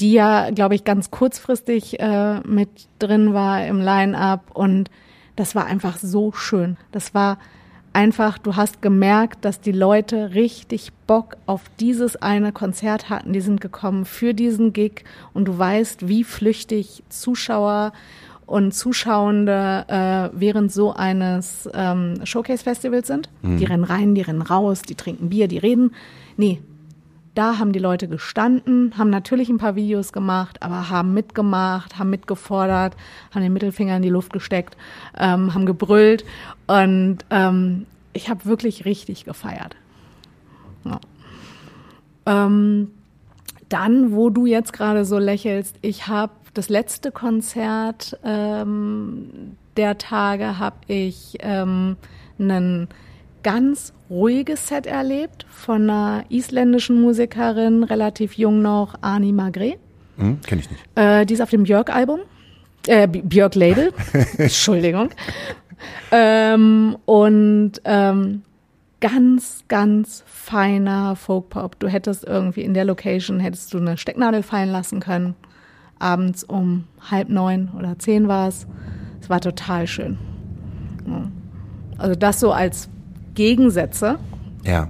die ja, glaube ich, ganz kurzfristig äh, mit drin war im Line-up und das war einfach so schön. Das war einfach, du hast gemerkt, dass die Leute richtig Bock auf dieses eine Konzert hatten. Die sind gekommen für diesen Gig und du weißt, wie flüchtig Zuschauer und Zuschauende äh, während so eines ähm, Showcase-Festivals sind. Mhm. Die rennen rein, die rennen raus, die trinken Bier, die reden. Nee, da haben die Leute gestanden, haben natürlich ein paar Videos gemacht, aber haben mitgemacht, haben mitgefordert, haben den Mittelfinger in die Luft gesteckt, ähm, haben gebrüllt und ähm, ich habe wirklich richtig gefeiert. Ja. Ähm, dann, wo du jetzt gerade so lächelst, ich habe das letzte Konzert ähm, der Tage habe ich ähm, einen ganz ruhiges Set erlebt von einer isländischen Musikerin, relativ jung noch, Ani Magre. Hm, Kenne ich nicht. Äh, die ist auf dem Björk-Album, äh, Björk-Label, (laughs) Entschuldigung. Ähm, und ähm, ganz, ganz feiner Folk-Pop. Du hättest irgendwie in der Location, hättest du eine Stecknadel fallen lassen können. Abends um halb neun oder zehn war es. Es war total schön. Ja. Also das so als Gegensätze. Ja.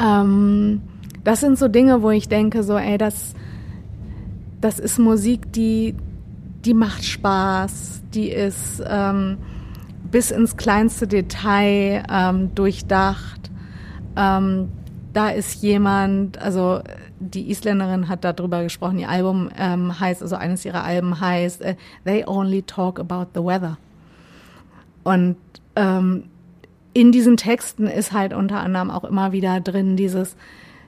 Ähm, das sind so Dinge, wo ich denke, so, ey, das, das ist Musik, die, die macht Spaß, die ist ähm, bis ins kleinste Detail ähm, durchdacht. Ähm, da ist jemand, also die Isländerin hat darüber gesprochen, ihr Album ähm, heißt, also eines ihrer Alben heißt äh, They Only Talk About the Weather. Und ähm, in diesen Texten ist halt unter anderem auch immer wieder drin dieses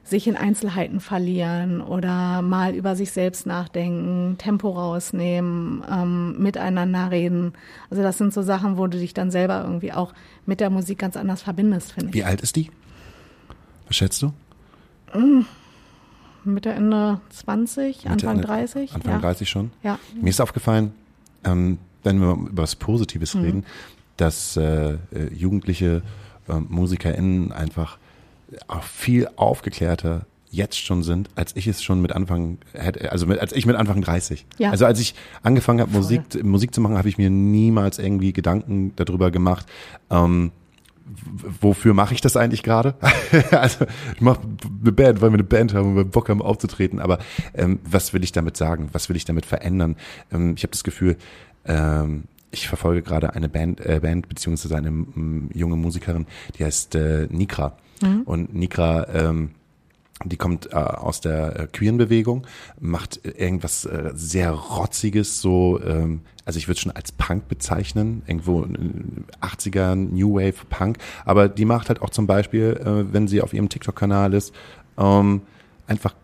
sich in Einzelheiten verlieren oder mal über sich selbst nachdenken, Tempo rausnehmen, ähm, miteinander reden. Also das sind so Sachen, wo du dich dann selber irgendwie auch mit der Musik ganz anders verbindest, finde ich. Wie alt ist die? Was schätzt du? Mitte Ende 20, Mitte, Anfang Ende- 30. Anfang ja. 30 schon? Ja. Mir ist aufgefallen, ähm, wenn wir über was Positives Mhm. reden, dass äh, äh, jugendliche ähm, MusikerInnen einfach auch viel aufgeklärter jetzt schon sind, als ich es schon mit Anfang hätte, also mit, als ich mit Anfang 30. Ja. Also als ich angefangen habe. Musik, Musik zu machen, habe ich mir niemals irgendwie Gedanken darüber gemacht, ähm, wofür mache ich das eigentlich gerade? (laughs) also ich mache eine Band, weil wir eine Band haben und wir Bock haben aufzutreten, aber ähm, was will ich damit sagen? Was will ich damit verändern? Ähm, ich habe das Gefühl, ähm, ich verfolge gerade eine Band, äh, Band beziehungsweise eine junge Musikerin, die heißt äh, Nikra. Und Nikra ähm, die kommt äh, aus der äh, queeren Bewegung, macht irgendwas äh, sehr rotziges, so, ähm, also ich würde schon als Punk bezeichnen, irgendwo äh, 80er New Wave Punk, aber die macht halt auch zum Beispiel, äh, wenn sie auf ihrem TikTok-Kanal ist, ähm, einfach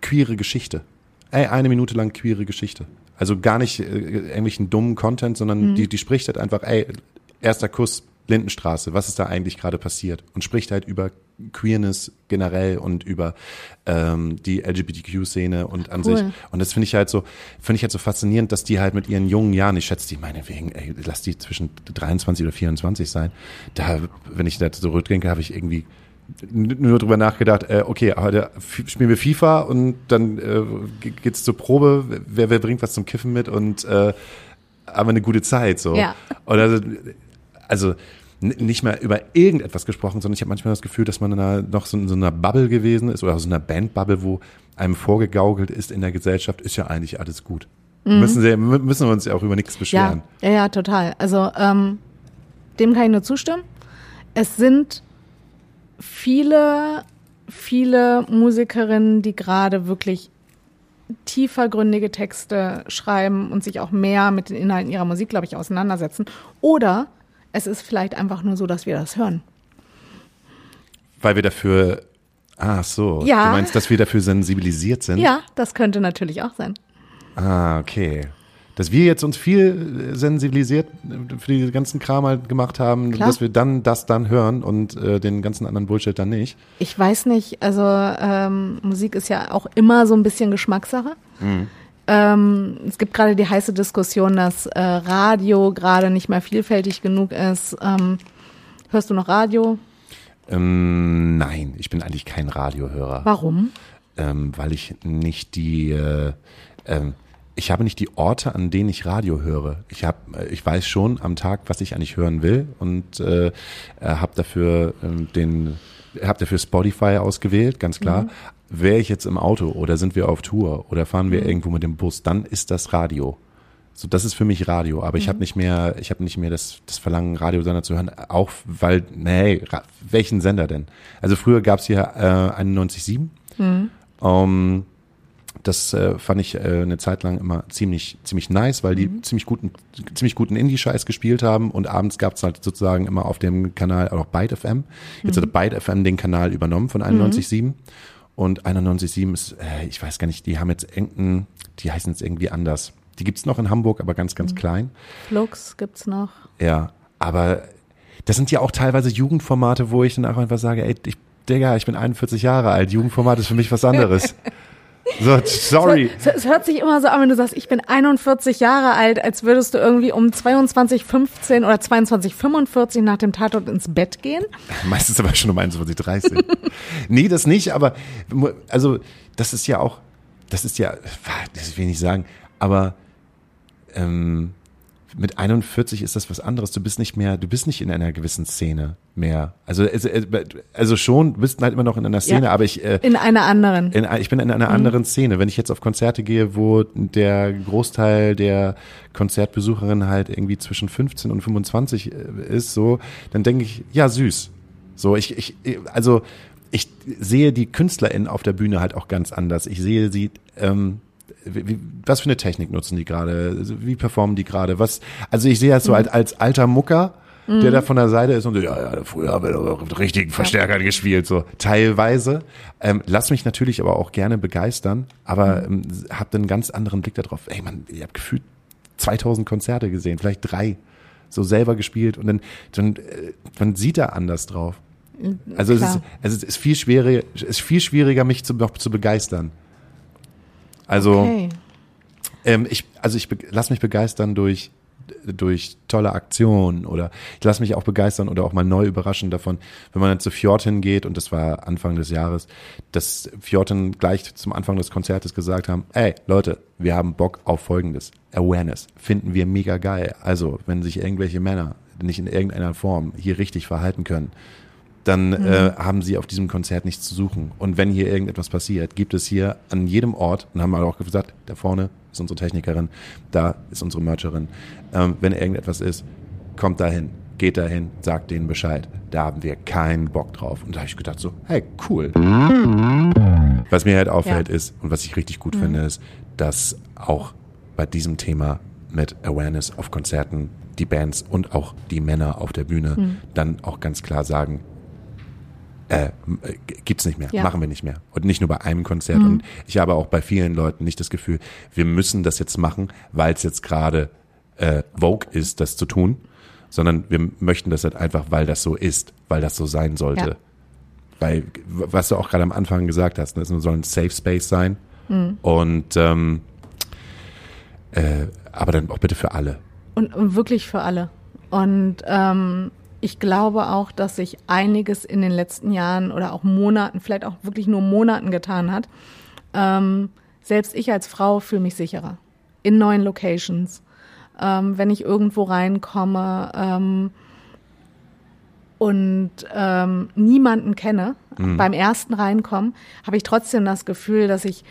queere Geschichte. Ey, eine Minute lang queere Geschichte. Also gar nicht äh, irgendwelchen dummen Content, sondern die, die spricht halt einfach, ey, erster Kuss, Lindenstraße, was ist da eigentlich gerade passiert? Und spricht halt über Queerness generell und über ähm, die LGBTQ-Szene und an Cool. sich. Und das finde ich halt so, finde ich halt so faszinierend, dass die halt mit ihren jungen Jahren, ich schätze die meinetwegen, ey, lass die zwischen 23 oder 24 sein. Da, wenn ich da zurückdenke, habe ich irgendwie nur drüber nachgedacht, äh, okay, heute spielen wir FIFA und dann äh, ge- geht's zur Probe, wer, wer bringt was zum Kiffen mit und äh, haben wir eine gute Zeit so. Ja. Und also, also nicht mal über irgendetwas gesprochen, sondern ich habe manchmal das Gefühl, dass man da noch so in so einer Bubble gewesen ist oder so einer Bandbubble, wo einem vorgegaukelt ist in der Gesellschaft, ist ja eigentlich alles gut. Müssen, sie, mü- müssen wir uns ja auch über nichts Ja, beschweren. ja, ja, total. Also ähm, dem kann ich nur zustimmen. Es sind viele, viele Musikerinnen, die gerade wirklich tiefergründige Texte schreiben und sich auch mehr mit den Inhalten ihrer Musik, glaube ich, auseinandersetzen. Oder es ist vielleicht einfach nur so, dass wir das hören. Weil wir dafür, ah so, Ja. du meinst, dass wir dafür sensibilisiert sind? Ja, das könnte natürlich auch sein. Ah, okay. Dass wir jetzt uns viel sensibilisiert für die ganzen Kram halt gemacht haben, Klar. dass wir dann das dann hören und äh, den ganzen anderen Bullshit dann nicht. Ich weiß nicht, also ähm, Musik ist ja auch immer so ein bisschen Geschmackssache. Ähm, es gibt gerade die heiße Diskussion, dass äh, Radio gerade nicht mehr vielfältig genug ist. Ähm, hörst du noch Radio? Ähm, nein, ich bin eigentlich kein Radiohörer, Warum? ähm, weil ich nicht die, äh, ähm, ich habe nicht die Orte, an denen ich Radio höre. Ich habe, äh, ich weiß schon am Tag, was ich eigentlich hören will und äh, äh, habe dafür ähm, den, habe dafür Spotify ausgewählt, ganz klar. Wäre ich jetzt im Auto oder sind wir auf Tour oder fahren wir irgendwo mit dem Bus, dann ist das Radio. So, das ist für mich Radio, aber ich habe nicht mehr, ich habe nicht mehr das, das Verlangen, Radiosender zu hören, auch weil, nee, welchen Sender denn? Also früher gab's hier äh, 91.7. Ähm, das äh, fand ich äh, eine Zeit lang immer ziemlich, ziemlich nice, weil die ziemlich guten, ziemlich guten Indie-Scheiß gespielt haben und abends gab's halt sozusagen immer auf dem Kanal auch Byte FM. Jetzt hat Byte FM den Kanal übernommen von 91.7 und 91.7 ist, äh, ich weiß gar nicht, die haben jetzt irgendeinen, die heißen jetzt irgendwie anders. Die gibt's noch in Hamburg, aber ganz, ganz klein. Flux gibt's noch. Ja, aber das sind ja auch teilweise Jugendformate, wo ich dann auch einfach sage, ey, ich, Digga, ich bin 41 Jahre alt, Jugendformat ist für mich was anderes. (laughs) so, sorry. Es, es hört sich immer so an, wenn du sagst, ich bin 41 Jahre alt, als würdest du irgendwie um 22.15 oder 22.45 nach dem Tatort ins Bett gehen. (laughs) Meistens aber schon um 21.30 (laughs) nee, das nicht, aber also das ist ja auch, das ist ja, das will ich nicht sagen, aber ähm, mit 41 ist das was anderes. Du bist nicht mehr, du bist nicht in einer gewissen Szene mehr. Also, also, also schon, du bist halt immer noch in einer Szene, Ja. aber ich, äh, In einer anderen. in, ich bin in einer anderen Szene. Wenn ich jetzt auf Konzerte gehe, wo der Großteil der Konzertbesucherinnen halt irgendwie zwischen 15 und 25 ist, so, dann denke ich, ja, süß. So, ich, ich, also, ich sehe die KünstlerInnen auf der Bühne halt auch ganz anders. Ich sehe sie, ähm, wie, was für eine Technik nutzen die gerade? Wie performen die gerade? Was? Also ich sehe das so mhm. als, als alter Mucker, der mhm. da von der Seite ist und so, ja, ja, früher haben wir doch mit richtigen Verstärkern ja. gespielt, so teilweise. Ähm, lass mich natürlich aber auch gerne begeistern, aber mhm. ähm, habt einen ganz anderen Blick darauf. Ey, man, ihr habt gefühlt 2000 Konzerte gesehen, vielleicht drei, so selber gespielt und dann, dann äh, man sieht da anders drauf. Also es ist, also es ist viel schwieriger, es ist viel schwieriger, mich zu, noch zu begeistern. Also okay. ähm, ich, also ich lass mich begeistern durch durch tolle Aktionen oder ich lasse mich auch begeistern oder auch mal neu überraschen davon, wenn man dann zu Fjorten geht und das war Anfang des Jahres, dass Fjorten gleich zum Anfang des Konzertes gesagt haben, ey Leute, wir haben Bock auf Folgendes, Awareness, finden wir mega geil. Also wenn sich irgendwelche Männer nicht in irgendeiner Form hier richtig verhalten können, dann mhm. äh, haben sie auf diesem Konzert nichts zu suchen. Und wenn hier irgendetwas passiert, gibt es hier an jedem Ort, und haben wir auch gesagt, da vorne ist unsere Technikerin, da ist unsere Mercherin, ähm, wenn irgendetwas ist, kommt dahin, geht dahin, sagt denen Bescheid. Da haben wir keinen Bock drauf. Und da habe ich gedacht so, hey, cool. Was mir halt auffällt ja. ist, und was ich richtig gut mhm. finde, ist, dass auch bei diesem Thema mit Awareness auf Konzerten die Bands und auch die Männer auf der Bühne mhm. dann auch ganz klar sagen, äh, gibt's nicht mehr, ja. machen wir nicht mehr. Und nicht nur bei einem Konzert. Mhm. Und ich habe auch bei vielen Leuten nicht das Gefühl, wir müssen das jetzt machen, weil es jetzt gerade äh, Vogue ist, das zu tun, sondern wir möchten das halt einfach, weil das so ist, weil das so sein sollte. Ja. Weil, was du auch gerade am Anfang gesagt hast, ne, es soll ein Safe Space sein. Mhm. Und ähm, äh, aber dann auch bitte für alle. Und, und wirklich für alle. Und ähm, ich glaube auch, dass sich einiges in den letzten Jahren oder auch Monaten, vielleicht auch wirklich nur Monaten getan hat. Ähm, selbst ich als Frau fühle mich sicherer in neuen Locations. Ähm, wenn ich irgendwo reinkomme ähm, und ähm, niemanden kenne, mhm. beim ersten Reinkommen, habe ich trotzdem das Gefühl, dass ich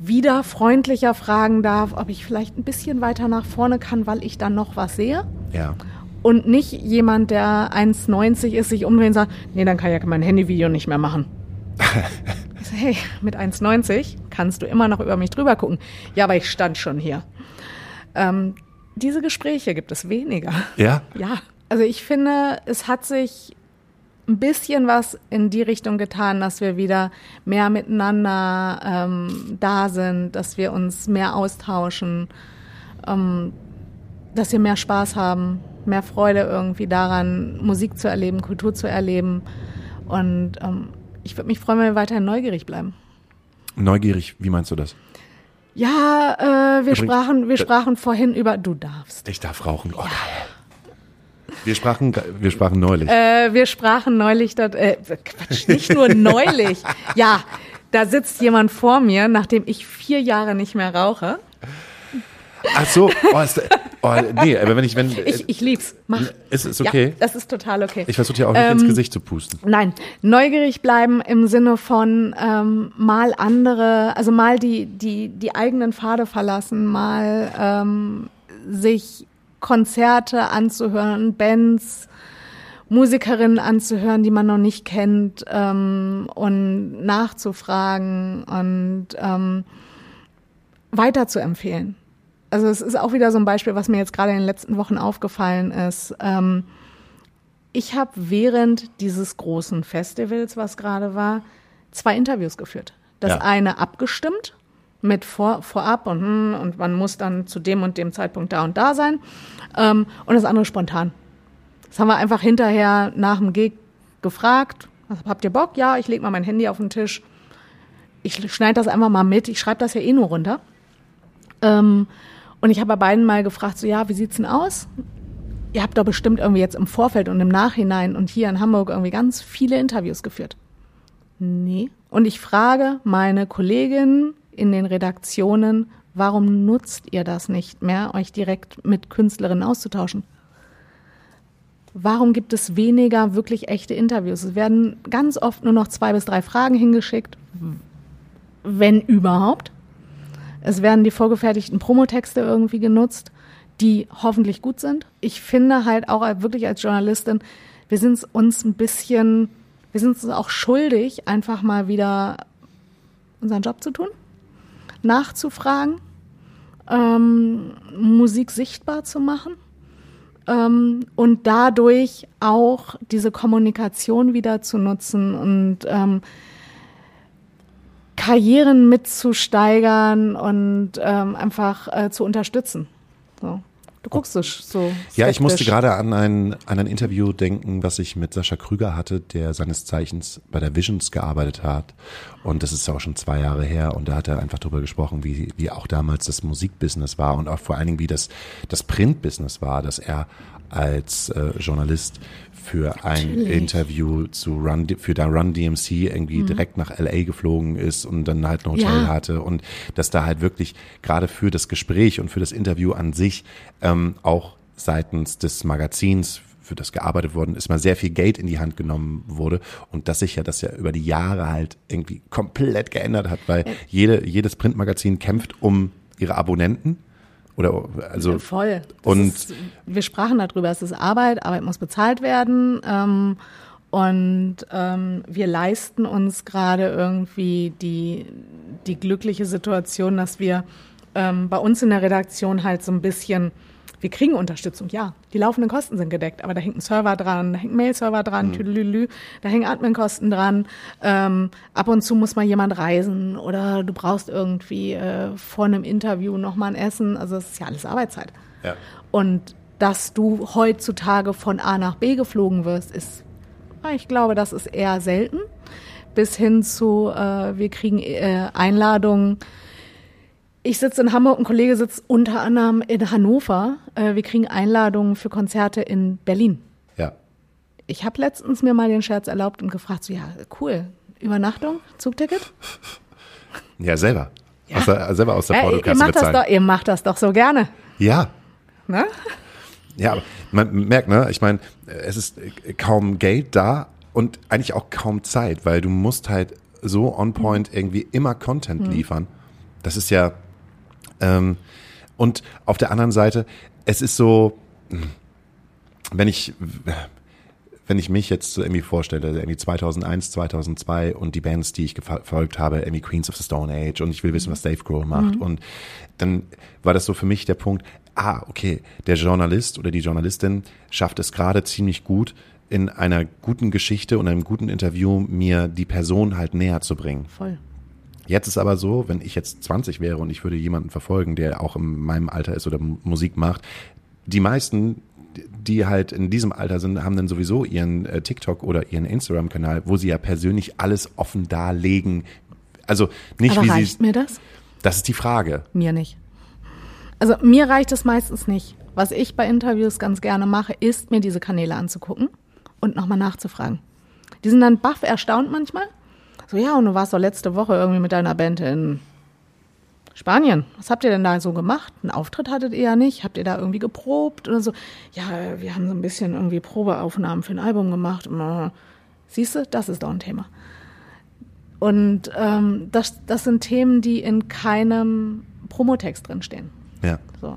wieder freundlicher fragen darf, ob ich vielleicht ein bisschen weiter nach vorne kann, weil ich dann noch was sehe. Ja und nicht jemand, der 1,90 ist, sich umdrehen und sagt, nee, dann kann ich ja mein Handyvideo nicht mehr machen. ich (laughs) so, hey, mit 1,90 kannst du immer noch über mich drüber gucken. Ja, aber ich stand schon hier. Ähm, diese Gespräche gibt es weniger. Ja? (laughs) Ja. Also ich finde, es hat sich ein bisschen was in die Richtung getan, dass wir wieder mehr miteinander ähm, da sind, dass wir uns mehr austauschen, ähm, dass wir mehr Spaß haben mehr Freude irgendwie daran, Musik zu erleben, Kultur zu erleben. Und ähm, ich würde mich freuen, wenn wir weiterhin neugierig bleiben. Neugierig, wie meinst du das? Ja, äh, wir Übrigens, sprachen, wir sprachen vorhin über du darfst. Ich darf rauchen. Oh, ja. Wir sprachen, wir sprachen neulich. Äh, wir sprachen neulich, dat, äh, Quatsch, nicht nur (laughs) neulich. Ja, da sitzt jemand vor mir, nachdem ich vier Jahre nicht mehr rauche. Ach so, oh, ist, oh, nee, aber wenn ich, wenn. Ich, ich lieb's. Mach. Ist es okay? Ja, das ist total okay. Ich versuche dir auch nicht ähm, ins Gesicht zu pusten. Nein, neugierig bleiben im Sinne von ähm, mal andere, also mal die, die, die eigenen Pfade verlassen, mal ähm, sich Konzerte anzuhören, Bands, Musikerinnen anzuhören, die man noch nicht kennt ähm, und nachzufragen und ähm, weiter zu empfehlen also es ist auch wieder so ein Beispiel, was mir jetzt gerade in den letzten Wochen aufgefallen ist. Ähm, ich habe während dieses großen Festivals, was gerade war, zwei Interviews geführt. Das ja. eine abgestimmt mit vor, vorab und, hm, und man muss dann zu dem und dem Zeitpunkt da und da sein. Ähm, und das andere spontan. Das haben wir einfach hinterher nach dem Gig gefragt. Habt ihr Bock? Ja, ich lege mal mein Handy auf den Tisch. Ich schneide das einfach mal mit. Ich schreibe das ja eh nur runter. Ähm, und ich habe bei beiden mal gefragt, so ja, wie sieht's denn aus? Ihr habt doch bestimmt irgendwie jetzt im Vorfeld und im Nachhinein und hier in Hamburg irgendwie ganz viele Interviews geführt. Nee. Und ich frage meine Kolleginnen in den Redaktionen, warum nutzt ihr das nicht mehr, euch direkt mit Künstlerinnen auszutauschen? Warum gibt es weniger wirklich echte Interviews? Es werden ganz oft nur noch zwei bis drei Fragen hingeschickt, wenn überhaupt. Es werden die vorgefertigten Promotexte irgendwie genutzt, die hoffentlich gut sind. Ich finde halt auch wirklich als Journalistin, wir sind uns ein bisschen wir sind uns auch schuldig, einfach mal wieder unseren Job zu tun, nachzufragen, ähm, Musik sichtbar zu machen ähm, und dadurch auch diese Kommunikation wieder zu nutzen und ähm, Karrieren mitzusteigern und ähm, einfach äh, zu unterstützen. So. Du guckst so, so Ja, ich musste gerade an ein, an ein Interview denken, was ich mit Sascha Krüger hatte, der seines Zeichens bei der Visions gearbeitet hat. Und das ist auch schon zwei Jahre her. Und da hat er einfach darüber gesprochen, wie, wie auch damals das Musikbusiness war und auch vor allen Dingen, wie das, das Printbusiness war, dass er als äh, Journalist für ein Natürlich. Interview zu Run, für da Run DMC irgendwie mhm. direkt nach LA geflogen ist und dann halt ein Hotel ja. hatte und dass da halt wirklich gerade für das Gespräch und für das Interview an sich ähm, auch seitens des Magazins für das gearbeitet worden ist, mal sehr viel Geld in die Hand genommen wurde und dass sich ja das ja über die Jahre halt irgendwie komplett geändert hat, weil jede, jedes Printmagazin kämpft um ihre Abonnenten oder also voll. Das und ist, wir sprachen darüber, es ist Arbeit, Arbeit muss bezahlt werden. Ähm, und ähm, wir leisten uns gerade irgendwie die, die glückliche Situation, dass wir ähm, bei uns in der Redaktion halt so ein bisschen wir kriegen Unterstützung, ja. Die laufenden Kosten sind gedeckt, aber da hängt ein Server dran, da hängt ein Mail-Server dran, mhm. tüdelülü, da hängen Admin-Kosten dran. Ähm, ab und zu muss mal jemand reisen oder du brauchst irgendwie äh, vor einem Interview nochmal ein Essen. Also das ist ja alles Arbeitszeit. Ja. Und dass du heutzutage von A nach B geflogen wirst, ist, ich glaube, das ist eher selten. Bis hin zu, äh, wir kriegen äh, Einladungen ich sitze in Hamburg, ein Kollege sitzt unter anderem in Hannover. Äh, wir kriegen Einladungen für Konzerte in Berlin. Ja. Ich habe letztens mir mal den Scherz erlaubt und gefragt, so ja, cool, Übernachtung, Zugticket? (laughs) Ja, selber. Ja. Aus der, selber aus der ja, ihr, macht das doch, ihr macht das doch so gerne. Ja. Ne? Ja, aber man merkt, ne, ich meine, es ist kaum Geld da und eigentlich auch kaum Zeit, weil du musst halt so on point irgendwie immer Content mhm. liefern. Das ist ja, ähm, und auf der anderen Seite, es ist so, wenn ich, wenn ich mich jetzt so irgendwie vorstelle, irgendwie 2001, 2002 und die Bands, die ich verfolgt habe, irgendwie Queens of the Stone Age und ich will wissen, was Dave Grohl macht mhm. und dann war das so für mich der Punkt, ah, okay, der Journalist oder die Journalistin schafft es gerade ziemlich gut, in einer guten Geschichte und einem guten Interview mir die Person halt näher zu bringen. Voll. Jetzt ist aber so, wenn ich jetzt 20 wäre und ich würde jemanden verfolgen, der auch in meinem Alter ist oder Musik macht, die meisten, die halt in diesem Alter sind, haben dann sowieso ihren äh, TikTok oder ihren Instagram-Kanal, wo sie ja persönlich alles offen darlegen. Also nicht aber wie reicht sie. mir das? Das ist die Frage. Mir nicht. Also mir reicht es meistens nicht. Was ich bei Interviews ganz gerne mache, ist mir diese Kanäle anzugucken und nochmal nachzufragen. Die sind dann baff erstaunt manchmal so, ja, und du warst doch letzte Woche irgendwie mit deiner Band in Spanien. Was habt ihr denn da so gemacht? Einen Auftritt hattet ihr ja nicht. Habt ihr da irgendwie geprobt oder so? Ja, wir haben so ein bisschen irgendwie Probeaufnahmen für ein Album gemacht. Siehst du, das ist doch ein Thema. Und ähm, das, das sind Themen, die in keinem Promotext drinstehen. Ja. So.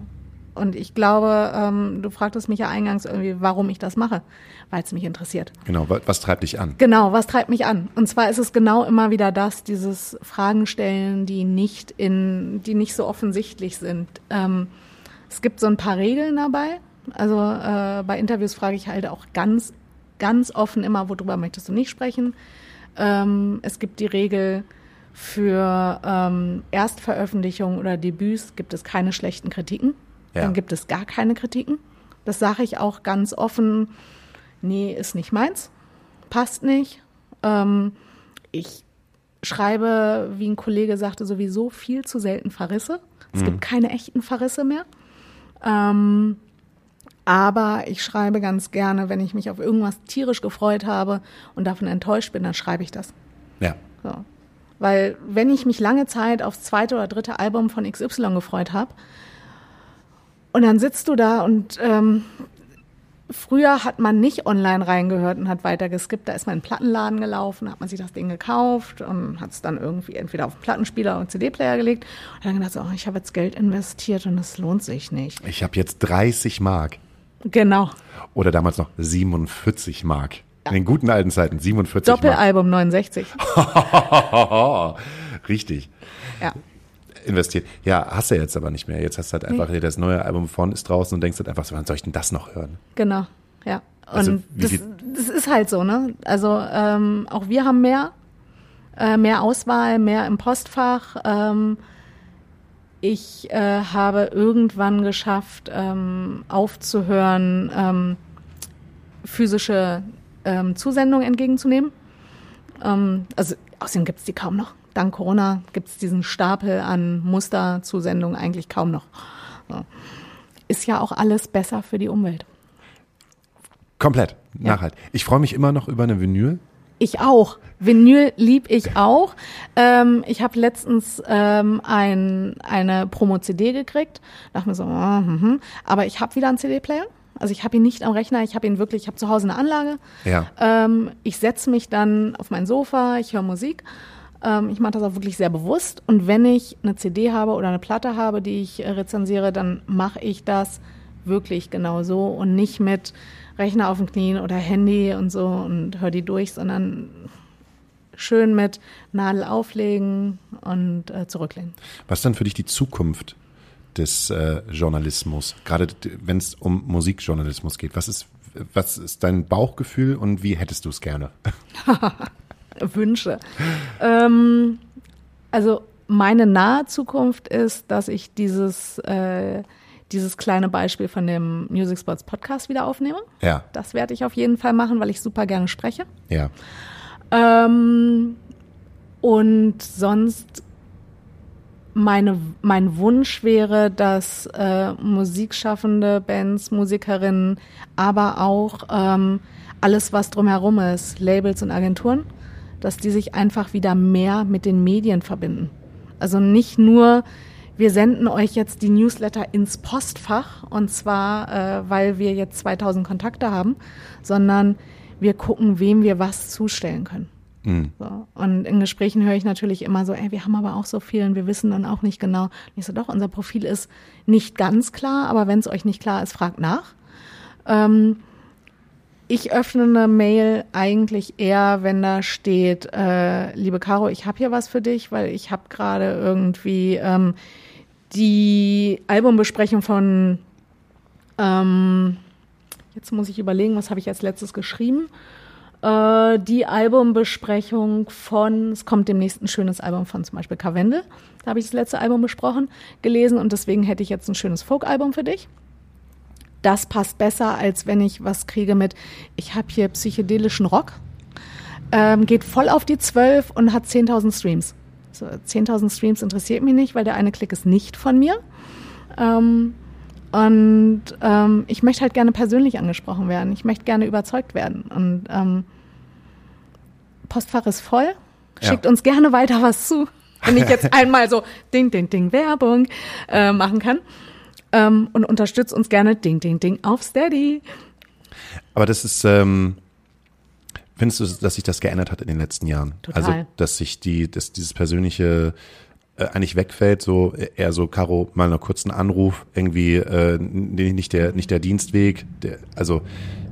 Und ich glaube, ähm, du fragtest mich ja eingangs irgendwie, warum ich das mache, weil es mich interessiert. Genau, was treibt dich an? Genau, was treibt mich an? Und zwar ist es genau immer wieder das, dieses Fragen stellen, die nicht in, die nicht so offensichtlich sind. Ähm, es gibt so ein paar Regeln dabei. Also äh, bei Interviews frage ich halt auch ganz, ganz offen immer, worüber möchtest du nicht sprechen. Ähm, es gibt die Regel, für ähm, Erstveröffentlichungen oder Debüts gibt es keine schlechten Kritiken. Ja. Dann gibt es gar keine Kritiken. Das sage ich auch ganz offen. Nee, ist nicht meins. Passt nicht. Ähm, ich schreibe, wie ein Kollege sagte, sowieso viel zu selten Verrisse. Es mhm. gibt keine echten Verrisse mehr. Ähm, aber ich schreibe ganz gerne, wenn ich mich auf irgendwas tierisch gefreut habe und davon enttäuscht bin, dann schreibe ich das. Ja. So. Weil wenn ich mich lange Zeit aufs zweite oder dritte Album von XY gefreut habe, und dann sitzt du da und ähm, früher hat man nicht online reingehört und hat weiter geskippt. Da ist man in den Plattenladen gelaufen, hat man sich das Ding gekauft und hat es dann irgendwie entweder auf den Plattenspieler oder CD-Player gelegt und dann gedacht, oh, ich habe jetzt Geld investiert und es lohnt sich nicht. Ich habe jetzt 30 Mark. Genau. Oder damals noch 47 Mark. In den guten alten Zeiten, 47 Mal. Doppelalbum 69. (laughs) Richtig. Ja. Investiert. Ja, hast du jetzt aber nicht mehr. Jetzt hast du halt einfach das neue Album von ist draußen und denkst halt einfach so, wann soll ich denn das noch hören? Genau, ja. Und Also, das, das ist halt so, ne? Also ähm, auch wir haben mehr, äh, mehr Auswahl, mehr im Postfach. Ähm, ich äh, habe irgendwann geschafft, ähm, aufzuhören, ähm, physische ähm, Zusendungen entgegenzunehmen. Ähm, also außerdem gibt es die kaum noch. Dank Corona gibt es diesen Stapel an Musterzusendungen eigentlich kaum noch. Ist ja auch alles besser für die Umwelt. Komplett. Nachhalt. Ich freue mich immer noch über eine Vinyl. Ich auch. Vinyl lieb ich auch. Ähm, ich habe letztens ähm, ein, eine Promo-CD gekriegt. Dachte mir so, mhm. aber ich habe wieder einen CD-Player. Also ich habe ihn nicht am Rechner, ich habe ihn wirklich, ich habe zu Hause eine Anlage. Ja. Ähm, ich setze mich dann auf mein Sofa, ich höre Musik. Ähm, ich mache das auch wirklich sehr bewusst. Und wenn ich eine CD habe oder eine Platte habe, die ich äh, rezensiere, dann mache ich das wirklich genau so und nicht mit Rechner auf den Knien oder Handy und so und höre die durch, sondern schön mit Nadel auflegen und äh, zurücklegen. Was ist dann für dich die Zukunft des äh, Journalismus? Gerade wenn es um Musikjournalismus geht. Was ist, was ist dein Bauchgefühl und wie hättest du es gerne? (laughs) Wünsche. Ähm, also meine nahe Zukunft ist, dass ich dieses, äh, dieses kleine Beispiel von dem Music Spots Podcast wieder aufnehme. Ja, Das werde ich auf jeden Fall machen, weil ich super gerne spreche. ja. Ähm, und sonst meine, mein Wunsch wäre, dass äh, Musikschaffende, Bands, Musikerinnen, aber auch ähm, alles, was drumherum ist, Labels und Agenturen, dass die sich einfach wieder mehr mit den Medien verbinden. Also nicht nur, wir senden euch jetzt die Newsletter ins Postfach und zwar, äh, weil wir jetzt 2000 Kontakte haben, sondern wir gucken, wem wir was zustellen können. So. Und in Gesprächen höre ich natürlich immer so, ey, wir haben aber auch so viel und wir wissen dann auch nicht genau. Und ich so, doch, unser Profil ist nicht ganz klar, aber wenn es euch nicht klar ist, fragt nach. Ähm, ich öffne eine Mail eigentlich eher, wenn da steht, äh, liebe Caro, ich habe hier was für dich, weil ich habe gerade irgendwie ähm, die Albumbesprechung von, ähm, jetzt muss ich überlegen, was habe ich als letztes geschrieben? Äh, die Albumbesprechung von, es kommt demnächst ein schönes Album von zum Beispiel Carvendel. Da habe ich das letzte Album besprochen, gelesen und deswegen hätte ich jetzt ein schönes Folk-Album für dich. Das passt besser, als wenn ich was kriege mit, ich habe hier psychedelischen Rock, ähm, geht voll auf die 12 und hat 10.000 Streams. So, 10.000 Streams interessiert mich nicht, weil der eine Klick ist nicht von mir. Ähm, und ähm, ich möchte halt gerne persönlich angesprochen werden. Ich möchte gerne überzeugt werden. Und ähm, Postfach ist voll. Ja. Schickt uns gerne weiter was zu. Wenn ich jetzt einmal so Ding, Ding, Ding Werbung äh, machen kann. Ähm, und unterstützt uns gerne Ding, Ding, Ding auf Steady. Aber das ist, ähm, findest du, dass sich das geändert hat in den letzten Jahren? Total. Also, dass sich die, dass dieses persönliche äh, eigentlich wegfällt, so äh, eher so, Caro, mal einen kurzen Anruf, irgendwie äh, nicht der, nicht der Dienstweg, der, also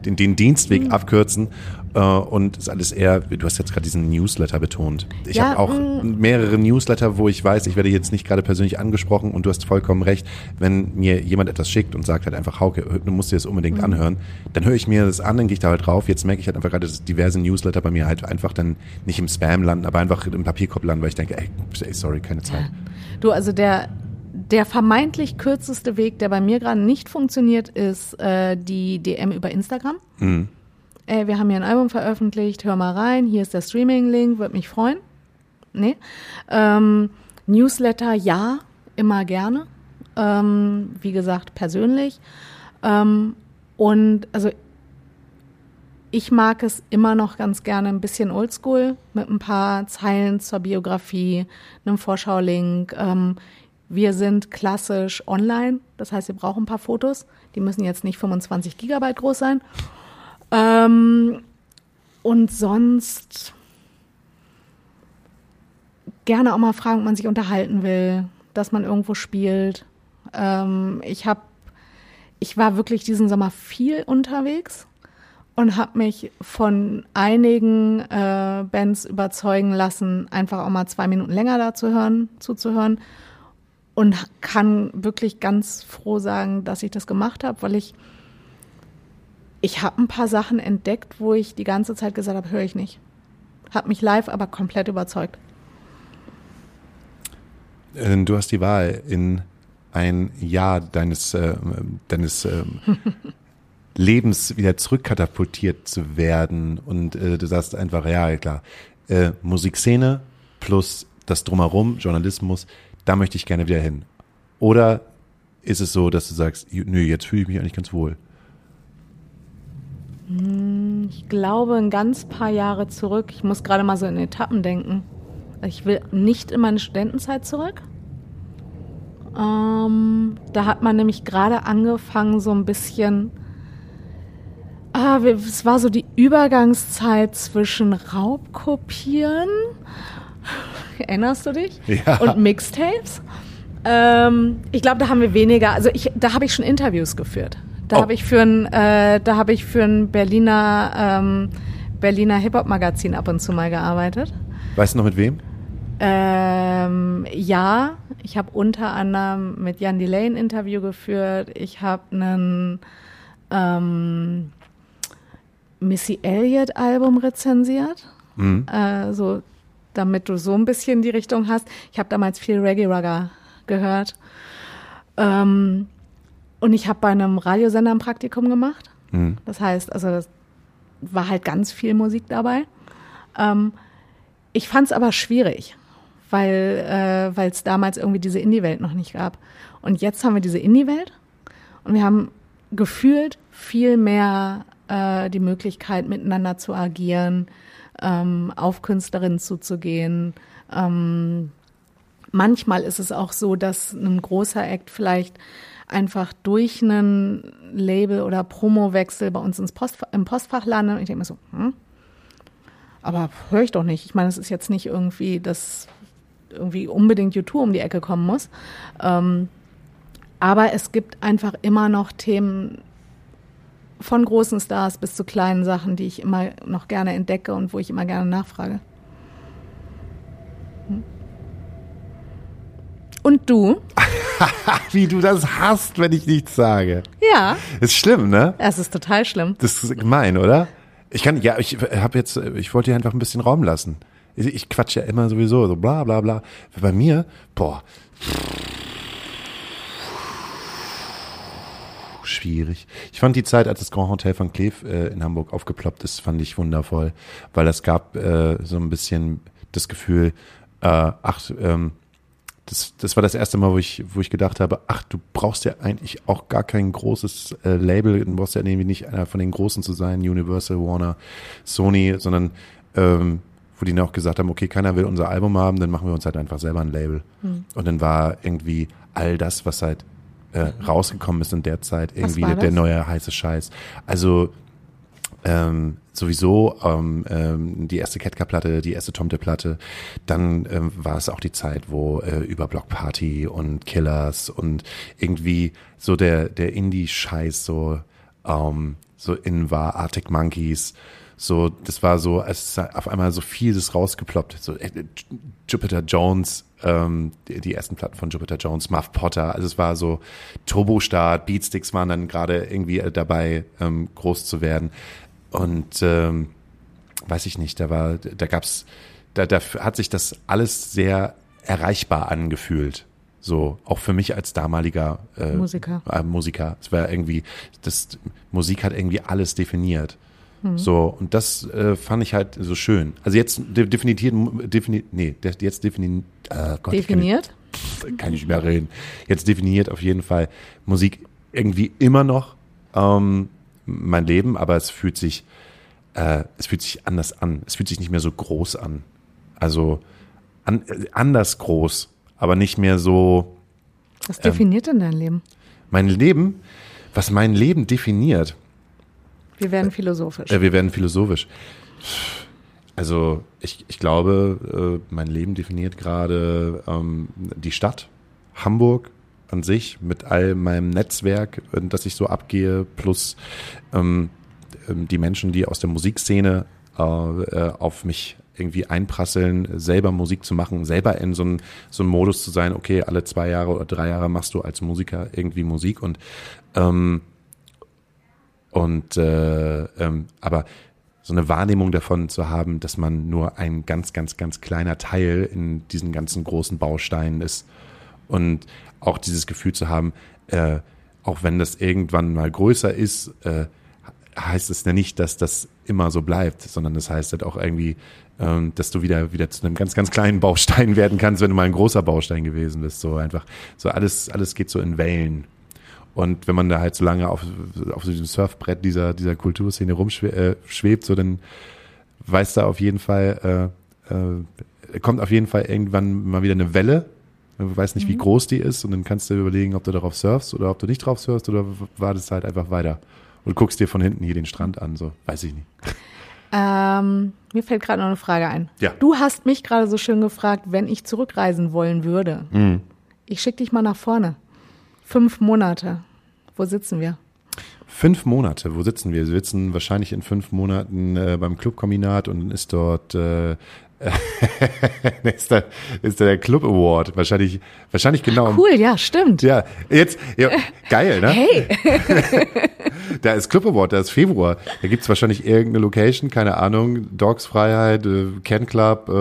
den, den Dienstweg Mhm. abkürzen äh, und ist alles eher, du hast jetzt gerade diesen Newsletter betont. Ich Ja, habe auch mm. mehrere Newsletter, wo ich weiß, ich werde jetzt nicht gerade persönlich angesprochen und du hast vollkommen recht, wenn mir jemand etwas schickt und sagt halt einfach, Hauke, du musst dir das unbedingt Mhm. anhören, dann höre ich mir das an, dann gehe ich da halt drauf. Jetzt merke ich halt einfach gerade, dass diverse Newsletter bei mir halt einfach dann nicht im Spam landen, aber einfach im Papierkorb landen, weil ich denke, ey sorry, keine Zeit. Du, also der, der vermeintlich kürzeste Weg, der bei mir gerade nicht funktioniert, ist äh, die DM über Instagram. Ey, wir haben hier ein Album veröffentlicht, hör mal rein, hier ist der Streaming-Link, würde mich freuen. Nee. Ähm, Newsletter, ja, immer gerne. Ähm, wie gesagt, persönlich. Ähm, und also ich mag es immer noch ganz gerne ein bisschen oldschool mit ein paar Zeilen zur Biografie, einem Vorschau-Link. Ähm, wir sind klassisch online, das heißt, wir brauchen ein paar Fotos. Die müssen jetzt nicht 25 Gigabyte groß sein. Ähm, und sonst gerne auch mal fragen, ob man sich unterhalten will, dass man irgendwo spielt. Ähm, ich habe, ich war wirklich diesen Sommer viel unterwegs und habe mich von einigen äh, Bands überzeugen lassen, einfach auch mal zwei Minuten länger da zu hören, zuzuhören. Und kann wirklich ganz froh sagen, dass ich das gemacht habe, weil ich, ich habe ein paar Sachen entdeckt, wo ich die ganze Zeit gesagt habe, höre ich nicht. Hat mich live aber komplett überzeugt. Äh, du hast die Wahl, in ein Jahr deines, äh, deines äh, (laughs) Lebens wieder zurückkatapultiert zu werden. Und äh, du sagst einfach, ja, klar, äh, Musikszene plus das Drumherum, Journalismus, da möchte ich gerne wieder hin. Oder ist es so, dass du sagst, nö, jetzt fühle ich mich eigentlich ganz wohl? Hm, ich glaube, ein ganz paar Jahre zurück. Ich muss gerade mal so in Etappen denken. Ich will nicht in meine Studentenzeit zurück. Ähm, da hat man nämlich gerade angefangen, so ein bisschen. Ah, es war so die Übergangszeit zwischen Raubkopieren. (laughs) Erinnerst du dich? Ja. Und Mixtapes. Ähm, ich glaube, da haben wir weniger. Also ich, da habe ich schon Interviews geführt. Da Oh. habe ich für ein, äh, da habe ich für ein Berliner ähm, Berliner Hip Hop Magazin ab und zu mal gearbeitet. Weißt du noch mit wem? Ähm, ja, ich habe unter anderem mit Jan Delay ein Interview geführt. Ich habe einen ähm, Missy Elliott Album rezensiert. Mhm. Äh, so, damit du so ein bisschen die Richtung hast. Ich habe damals viel Reggae Rugger gehört. Ähm, und ich habe bei einem Radiosender ein Praktikum gemacht. Mhm. Das heißt, also das war halt ganz viel Musik dabei. Ähm, ich fand es aber schwierig, weil äh, es damals irgendwie diese Indie-Welt noch nicht gab. Und jetzt haben wir diese Indie-Welt und wir haben gefühlt viel mehr äh, die Möglichkeit, miteinander zu agieren, ähm, auf Künstlerinnen zuzugehen. Ähm, manchmal ist es auch so, dass ein großer Act vielleicht einfach durch einen Label- oder Promowechsel bei uns ins Post, im Postfach landet. Und ich denke mir so, hm? aber höre ich doch nicht. Ich meine, es ist jetzt nicht irgendwie, dass irgendwie unbedingt YouTube um die Ecke kommen muss. Ähm, aber es gibt einfach immer noch Themen von großen Stars bis zu kleinen Sachen, die ich immer noch gerne entdecke und wo ich immer gerne nachfrage. Hm. Und du? (laughs) Wie du das hast, wenn ich nichts sage. Ja, Ist schlimm, ne? es ist total schlimm. Das ist gemein, oder? Ich kann, ja, ich habe jetzt, ich wollte dir einfach ein bisschen Raum lassen. Ich, ich quatsch ja immer sowieso, so bla bla bla. Bei mir, boah. Schwierig. Ich fand die Zeit, als das Grand Hotel von Kleef äh, in Hamburg aufgeploppt ist, fand ich wundervoll, weil es gab äh, so ein bisschen das Gefühl, äh, ach, ähm, das, das war das erste Mal, wo ich, wo ich gedacht habe, ach, du brauchst ja eigentlich auch gar kein großes äh, Label, du brauchst ja irgendwie nicht einer von den Großen zu sein, Universal, Warner, Sony, sondern ähm, wo die dann auch gesagt haben, okay, keiner will unser Album haben, dann machen wir uns halt einfach selber ein Label. Und dann war irgendwie all das, was halt äh, rausgekommen ist in der Zeit, irgendwie der, neue heiße Scheiß. Also ähm, sowieso ähm, ähm, die erste Ketka-Platte, die erste Tomte-Platte. Dann ähm, war es auch die Zeit, wo äh, über Block Party und Killers und irgendwie so der der Indie-Scheiß so ähm, so in war, Arctic Monkeys. So, das war so, als auf einmal so vieles rausgeploppt. So äh, Jupiter Jones, ähm, die, die ersten Platten von Jupiter Jones, Muff Potter. Also es war so Turbostart, Beatsticks waren dann gerade irgendwie äh, dabei, ähm, groß zu werden. Und ähm, weiß ich nicht, da war, da gab's, da, da hat sich das alles sehr erreichbar angefühlt. So, auch für mich als damaliger äh, Musiker. Äh, Musiker. Es war irgendwie, das Musik hat irgendwie alles definiert. So, und das äh, fand ich halt so schön. Also jetzt de definiert, defini nee, de jetzt definiert, äh, Gott, ich kann Definiert? kann ich nicht mehr reden. Jetzt definiert auf jeden Fall Musik irgendwie immer noch ähm, mein Leben, aber es fühlt sich, äh, es fühlt sich anders an. Es fühlt sich nicht mehr so groß an. Also an, äh, anders groß, aber nicht mehr so Was definiert denn dein Leben? mein Leben, was mein Leben definiert. Wir werden philosophisch. Äh, wir werden philosophisch. Also ich, ich glaube, äh, mein Leben definiert gerade ähm, die Stadt, Hamburg an sich, mit all meinem Netzwerk, das ich so abgehe, plus ähm, ähm, die Menschen, die aus der Musikszene äh, äh, auf mich irgendwie einprasseln, selber Musik zu machen, selber in so einem so Modus zu sein, okay, alle zwei Jahre oder drei Jahre machst du als Musiker irgendwie Musik und ähm, und äh, ähm, aber so eine Wahrnehmung davon zu haben, dass man nur ein ganz, ganz, ganz kleiner Teil in diesen ganzen großen Bausteinen ist und auch dieses Gefühl zu haben, äh, auch wenn das irgendwann mal größer ist, äh, heißt es ja nicht, dass das immer so bleibt, sondern das heißt halt auch irgendwie, ähm, dass du wieder wieder zu einem ganz ganz kleinen Baustein (laughs) werden kannst, wenn du mal ein großer Baustein gewesen bist. So einfach, so alles alles geht so in Wellen. Und wenn man da halt so lange auf auf so diesem Surfbrett dieser dieser Kulturszene rumschwebt, äh, so dann weiß da auf jeden Fall äh, äh, kommt auf jeden Fall irgendwann mal wieder eine Welle. Du weißt nicht, mhm. wie groß die ist und dann kannst du überlegen, ob du darauf surfst oder ob du nicht drauf surfst oder wartest halt einfach weiter und guckst dir von hinten hier den Strand an, so weiß ich nicht. (laughs) Ähm, mir fällt gerade noch eine Frage ein. Ja. Du hast mich gerade so schön gefragt, wenn ich zurückreisen wollen würde. Mhm. Ich schicke dich mal nach vorne. Fünf Monate. Wo sitzen wir? Fünf Monate, wo sitzen wir? Wir sitzen wahrscheinlich in fünf Monaten äh, beim Clubkombinat und ist dort äh, (laughs) ist, da, ist da der Club Award. Wahrscheinlich, wahrscheinlich genau. Cool, ja, stimmt. Ja, jetzt, ja, geil, ne? Hey. (laughs) da ist Club Award, da ist Februar. Da gibt's wahrscheinlich irgendeine Location, keine Ahnung, Dogs Freiheit, äh, Ken Club, äh,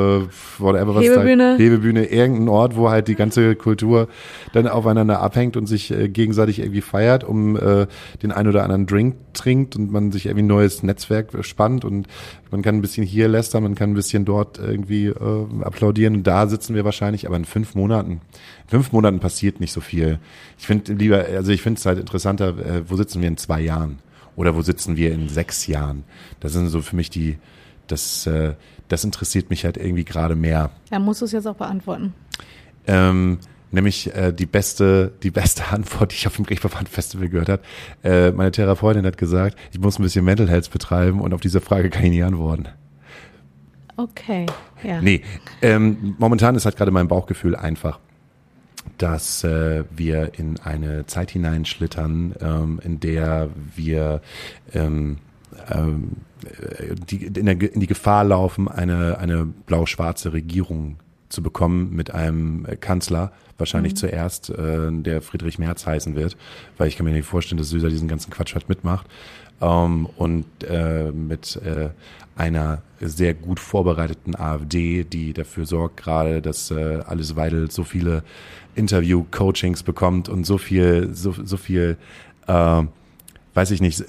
whatever was Hebebühne. da. Hebebühne, irgendein Ort, wo halt die ganze Kultur dann aufeinander abhängt und sich äh, gegenseitig irgendwie feiert, um äh, den ein oder anderen Drink trinkt und man sich irgendwie ein neues Netzwerk spannt und man kann ein bisschen hier lästern, man kann ein bisschen dort irgendwie äh, applaudieren und da sitzen wir wahrscheinlich, aber in fünf Monaten, in fünf Monaten passiert nicht so viel. Ich finde lieber, also ich finde es halt interessanter, äh, wo sitzen wir in zwei Jahren oder wo sitzen wir in sechs Jahren? Das sind so für mich die, das, äh, das interessiert mich halt irgendwie gerade mehr. Ja, musst du es jetzt auch beantworten. Ähm, nämlich äh, die beste, die beste (laughs) Antwort, die ich auf dem Reeperbahn Festival gehört habe. Äh, meine Therapeutin hat gesagt, ich muss ein bisschen Mental Health betreiben und auf diese Frage kann ich nicht antworten. Okay, ja. Nee, ähm, momentan ist halt gerade mein Bauchgefühl einfach, dass äh, wir in eine Zeit hineinschlittern, ähm, in der wir ähm, ähm, die, in, der, in die Gefahr laufen, eine, eine blau-schwarze Regierung zu bekommen mit einem Kanzler, wahrscheinlich mhm. zuerst, äh, der Friedrich Merz heißen wird, weil ich kann mir nicht vorstellen, dass Süßer diesen ganzen Quatsch halt mitmacht. Ähm, und äh, mit äh, einer sehr gut vorbereiteten AfD, die dafür sorgt gerade, dass äh, Alice Weidel so viele Interview-Coachings bekommt und so viel, so, so viel äh, weiß ich nicht,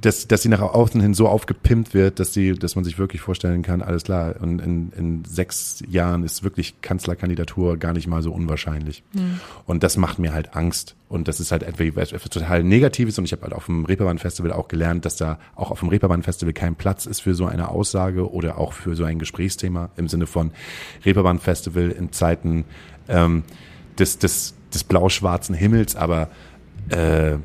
dass, dass sie nach außen hin so aufgepimpt wird, dass sie, dass man sich wirklich vorstellen kann, alles klar, und in, in sechs Jahren ist wirklich Kanzlerkandidatur gar nicht mal so unwahrscheinlich. Mhm. Und das macht mir halt Angst. Und das ist halt etwas total Negatives. Und ich habe halt auf dem Reeperbahn-Festival auch gelernt, dass da auch auf dem Reeperbahn-Festival kein Platz ist für so eine Aussage oder auch für so ein Gesprächsthema im Sinne von Reeperbahn-Festival in Zeiten ähm, des, des, des blau-schwarzen Himmels, aber äh,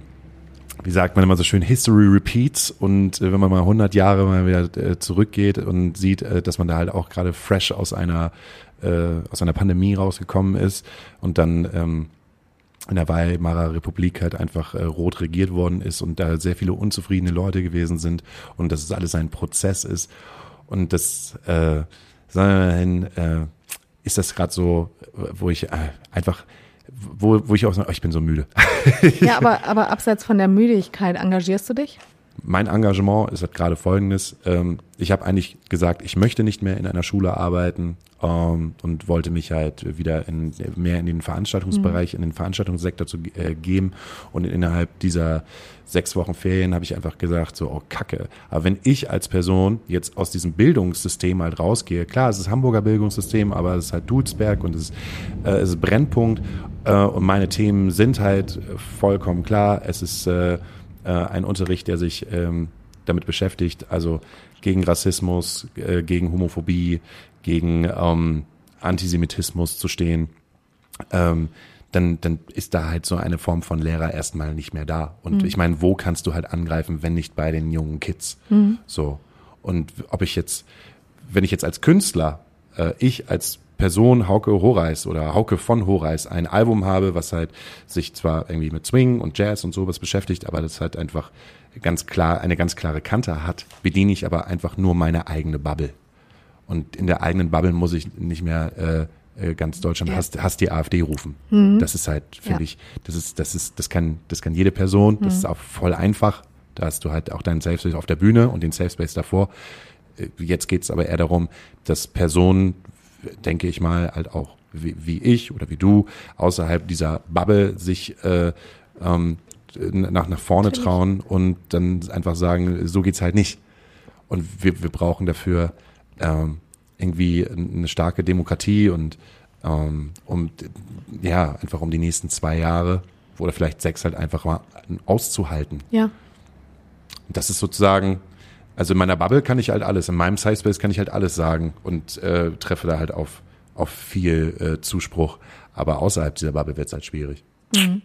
wie sagt man immer so schön, History repeats. Und äh, wenn man mal 100 Jahre mal wieder äh, zurückgeht und sieht, äh, dass man da halt auch gerade fresh aus einer äh, aus einer Pandemie rausgekommen ist und dann ähm, in der Weimarer Republik halt einfach äh, rot regiert worden ist und da sehr viele unzufriedene Leute gewesen sind und dass es alles ein Prozess ist. Und das äh, sagen äh, ist das gerade so, wo ich äh, einfach wo, wo ich auch sage, oh, ich bin so müde. ja, aber, aber abseits von der Müdigkeit, engagierst du dich? Mein Engagement ist halt gerade folgendes. Ähm, ich habe eigentlich gesagt, ich möchte nicht mehr in einer Schule arbeiten ähm, und wollte mich halt wieder in, mehr in den Veranstaltungsbereich, mhm. in den Veranstaltungssektor zu äh, geben. Und innerhalb dieser sechs Wochen Ferien habe ich einfach gesagt, so, oh Kacke. Aber wenn ich als Person jetzt aus diesem Bildungssystem halt rausgehe, klar, es ist Hamburger Bildungssystem, aber es ist halt Dulsberg und es ist, äh, es ist Brennpunkt äh, und meine Themen sind halt vollkommen klar. Es ist äh, äh, ein Unterricht, der sich ähm, damit beschäftigt, also gegen Rassismus, äh, gegen Homophobie, gegen ähm, Antisemitismus zu stehen. Ähm, dann, dann ist da halt so eine Form von Lehrer erstmal nicht mehr da. Und mhm. ich meine, wo kannst du halt angreifen, wenn nicht bei den jungen Kids? Mhm. So. Und ob ich jetzt, wenn ich jetzt als Künstler, äh, ich als Person Hauke Horeis oder Hauke von Horeis ein Album habe, was halt sich zwar irgendwie mit Swing und Jazz und sowas beschäftigt, aber das halt einfach ganz klar, eine ganz klare Kante hat, bediene ich aber einfach nur meine eigene Bubble. Und in der eigenen Bubble muss ich nicht mehr äh, äh ganz Deutschland ja. hasst, hasst die AfD rufen. Mhm. Das ist halt, finde ja. ich, das ist, das ist, das kann, das kann jede Person, das mhm. ist auch voll einfach. Da hast du halt auch deinen Safe Space auf der Bühne und den Safe Space davor. Äh, jetzt geht's aber eher darum, dass Personen, denke ich mal, halt auch wie, wie ich oder wie du, außerhalb dieser Bubble sich äh, ähm, nach, nach vorne Natürlich. trauen und dann einfach sagen, so geht's halt nicht. Und wir, wir brauchen dafür ähm, irgendwie eine starke Demokratie und ähm, um ja einfach um die nächsten zwei Jahre oder vielleicht sechs halt einfach mal auszuhalten. Ja. Das ist sozusagen, also in meiner Bubble kann ich halt alles, in meinem Size Space kann ich halt alles sagen und äh, treffe da halt auf auf viel äh, Zuspruch. Aber außerhalb dieser Bubble wird es halt schwierig. Mhm.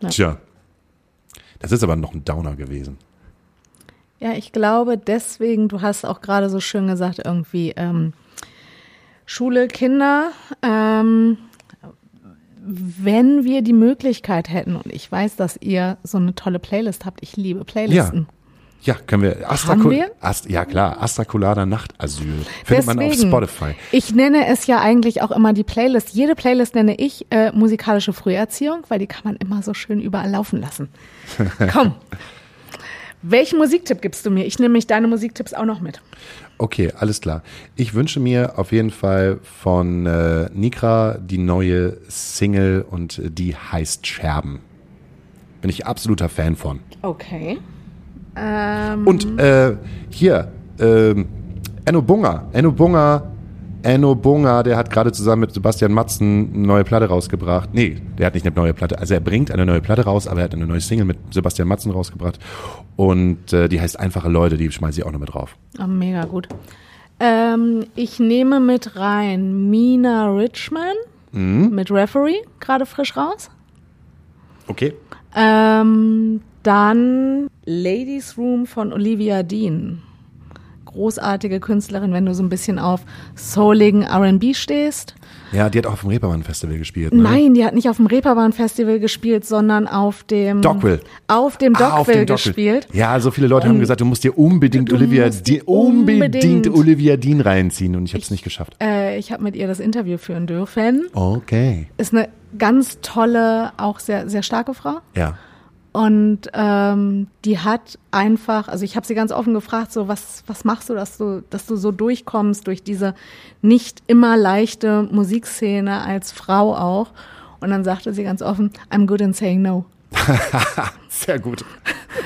Ja. Tja. Das ist aber noch ein Downer gewesen. Ja, ich glaube deswegen, du hast auch gerade so schön gesagt, irgendwie ähm, Schule, Kinder, ähm, wenn wir die Möglichkeit hätten, und ich weiß, dass ihr so eine tolle Playlist habt, ich liebe Playlisten. Ja. Ja, können wir. Astraku wir? Ast ja, klar. Astrakulada Nachtasyl. Findet Deswegen, man auf Spotify. Ich nenne es ja eigentlich auch immer die Playlist. Jede Playlist nenne ich äh, musikalische Früherziehung, weil die kann man immer so schön überall laufen lassen. (laughs) Komm. Welchen Musiktipp gibst du mir? Ich nehme mich deine Musiktipps auch noch mit. Okay, alles klar. Ich wünsche mir auf jeden Fall von äh, Nikra die neue Single und die heißt Scherben. Bin ich absoluter Fan von. Okay. Ähm. Und äh, hier, äh, Enno Bunga. Enno Bunga Enno Bunga, der hat gerade zusammen mit Sebastian Matzen eine neue Platte rausgebracht. Nee, der hat nicht eine neue Platte. Also er bringt eine neue Platte raus, aber er hat eine neue Single mit Sebastian Matzen rausgebracht. Und äh, die heißt Einfache Leute, die schmeiße ich auch noch mit drauf. Oh, mega gut. Ähm, ich nehme mit rein Mina Richman mhm. mit Referee, gerade frisch raus. Okay. Ähm, dann Ladies Room von Olivia Dean großartige Künstlerin, wenn du so ein bisschen auf souligen R&B stehst. Ja, die hat auch auf dem Reeperbahn-Festival gespielt. Ne? Nein, die hat nicht auf dem Reeperbahn-Festival gespielt, sondern auf dem Dockville. Auf dem Dockville, ah, auf dem gespielt. Ja, so viele Leute Und haben gesagt, du musst dir unbedingt Olivia Dean, unbedingt Olivia Dean reinziehen und ich habe es nicht geschafft. Äh, ich habe mit ihr das Interview führen dürfen. Okay. Ist eine ganz tolle, auch sehr sehr starke Frau. Ja. Und ähm, die hat einfach, also ich habe sie ganz offen gefragt, so was, was machst du, dass du, dass du so durchkommst durch diese nicht immer leichte Musikszene als Frau auch. Und dann sagte sie ganz offen, I'm good in saying no. (laughs) Sehr gut.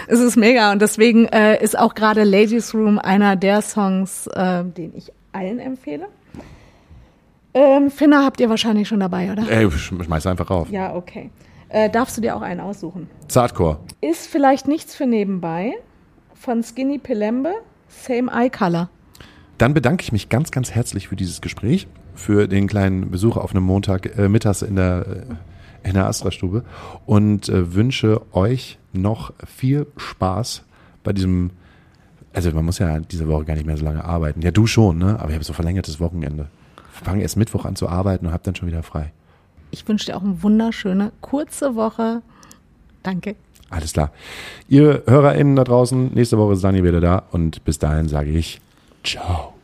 es ist mega und deswegen äh, ist auch gerade Ladies Room einer der Songs, äh, den ich allen empfehle. Ähm, Finna habt ihr wahrscheinlich schon dabei, oder? Ey, schmeiß einfach rauf. Ja, okay äh, darfst du dir auch einen aussuchen. Zartcore. Ist vielleicht nichts für nebenbei. Von Skinny Pelembe, Same Eye Color. Dann bedanke ich mich ganz, ganz herzlich für dieses Gespräch, für den kleinen Besuch auf einem Montag äh, mittags in der, äh, in der Astra-Stube und äh, wünsche euch noch viel Spaß bei diesem, also man muss ja diese Woche gar nicht mehr so lange arbeiten. Ja, du schon, ne? Aber ich habe so verlängertes Wochenende. Fange erst Mittwoch an zu arbeiten und habe dann schon wieder frei ich wünsche dir auch eine wunderschöne, kurze Woche. Danke. Alles klar. Ihr HörerInnen da draußen, nächste Woche ist Dani wieder da und bis dahin sage ich Ciao.